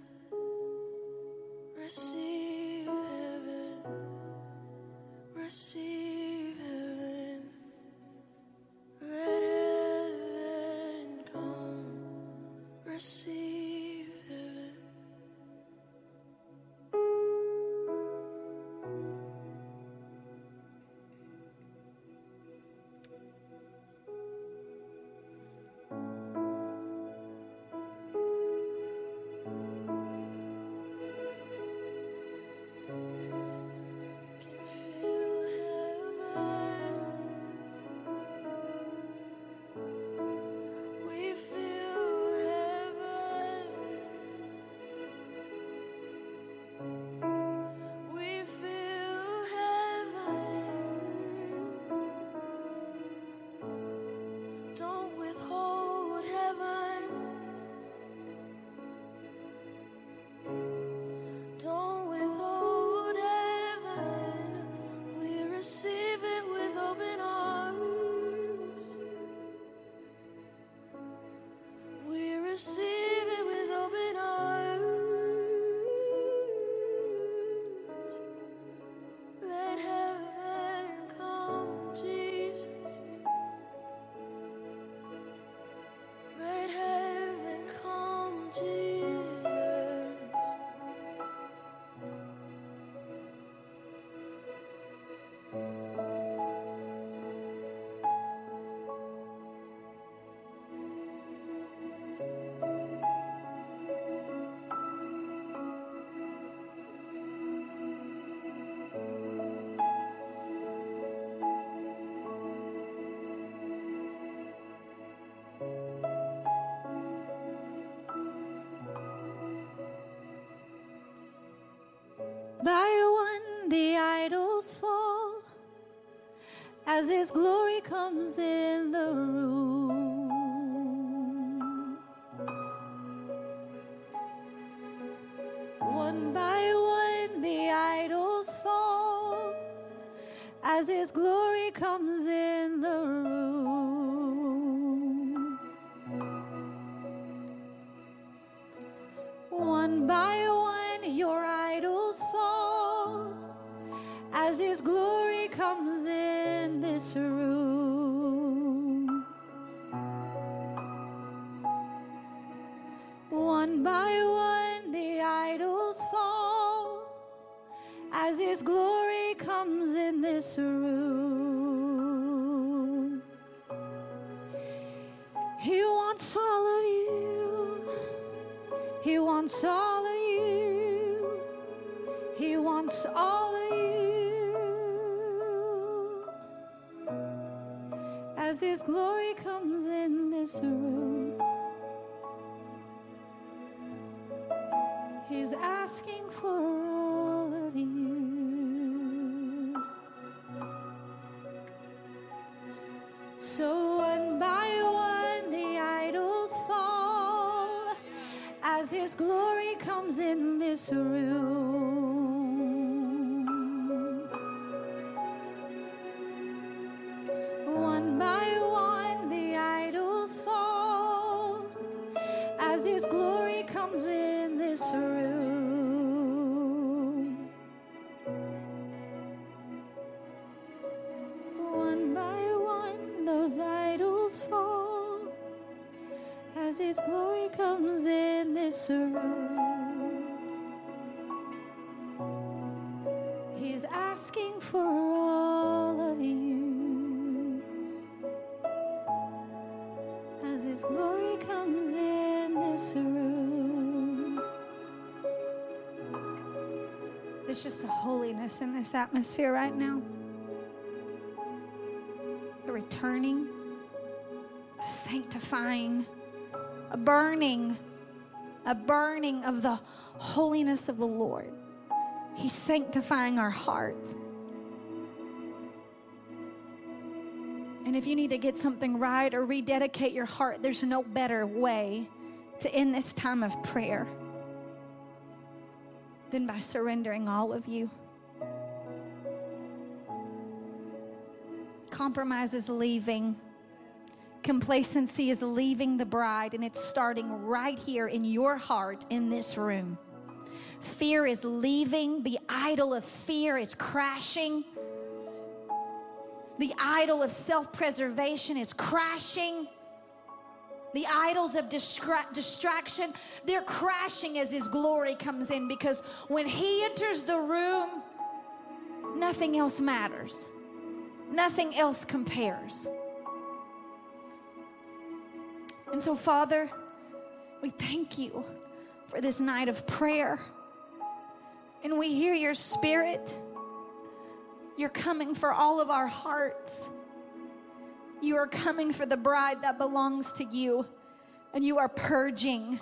Receive heaven. Receive heaven. Let heaven come. Receive Receive By one the idols fall as His glory comes in the room. One by one the idols fall as His glory comes He wants all of you. He wants all of you. As His glory comes in this room, He's asking for glory comes in this room. There's just a holiness in this atmosphere right now. A returning, a sanctifying, a burning, a burning of the holiness of the Lord. He's sanctifying our hearts. If you need to get something right or rededicate your heart, there's no better way to end this time of prayer than by surrendering all of you. Compromise is leaving. Complacency is leaving the bride, and it's starting right here in your heart in this room. Fear is leaving. The idol of fear is crashing. The idol of self preservation is crashing. The idols of distra- distraction, they're crashing as His glory comes in because when He enters the room, nothing else matters, nothing else compares. And so, Father, we thank you for this night of prayer. And we hear your spirit. You're coming for all of our hearts. You are coming for the bride that belongs to you. And you are purging.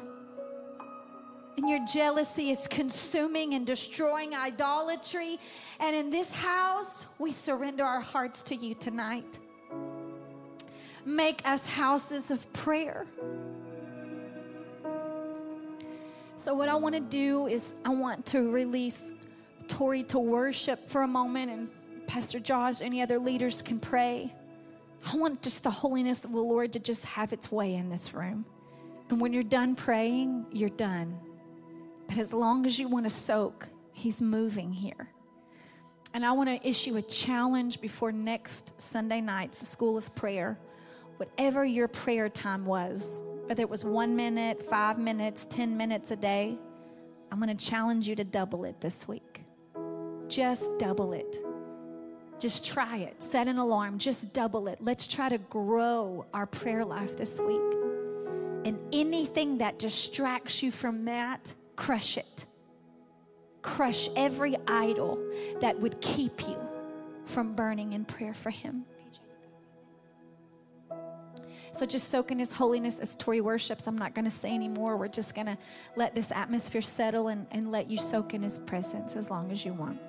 And your jealousy is consuming and destroying idolatry. And in this house, we surrender our hearts to you tonight. Make us houses of prayer. So, what I want to do is, I want to release Tori to worship for a moment, and Pastor Josh, any other leaders can pray. I want just the holiness of the Lord to just have its way in this room. And when you're done praying, you're done. But as long as you want to soak, He's moving here. And I want to issue a challenge before next Sunday night's School of Prayer. Whatever your prayer time was, whether it was one minute, five minutes, 10 minutes a day, I'm going to challenge you to double it this week. Just double it. Just try it. Set an alarm. Just double it. Let's try to grow our prayer life this week. And anything that distracts you from that, crush it. Crush every idol that would keep you from burning in prayer for Him. So just soak in His holiness as Tori worships. I'm not going to say anymore. We're just going to let this atmosphere settle and, and let you soak in His presence as long as you want.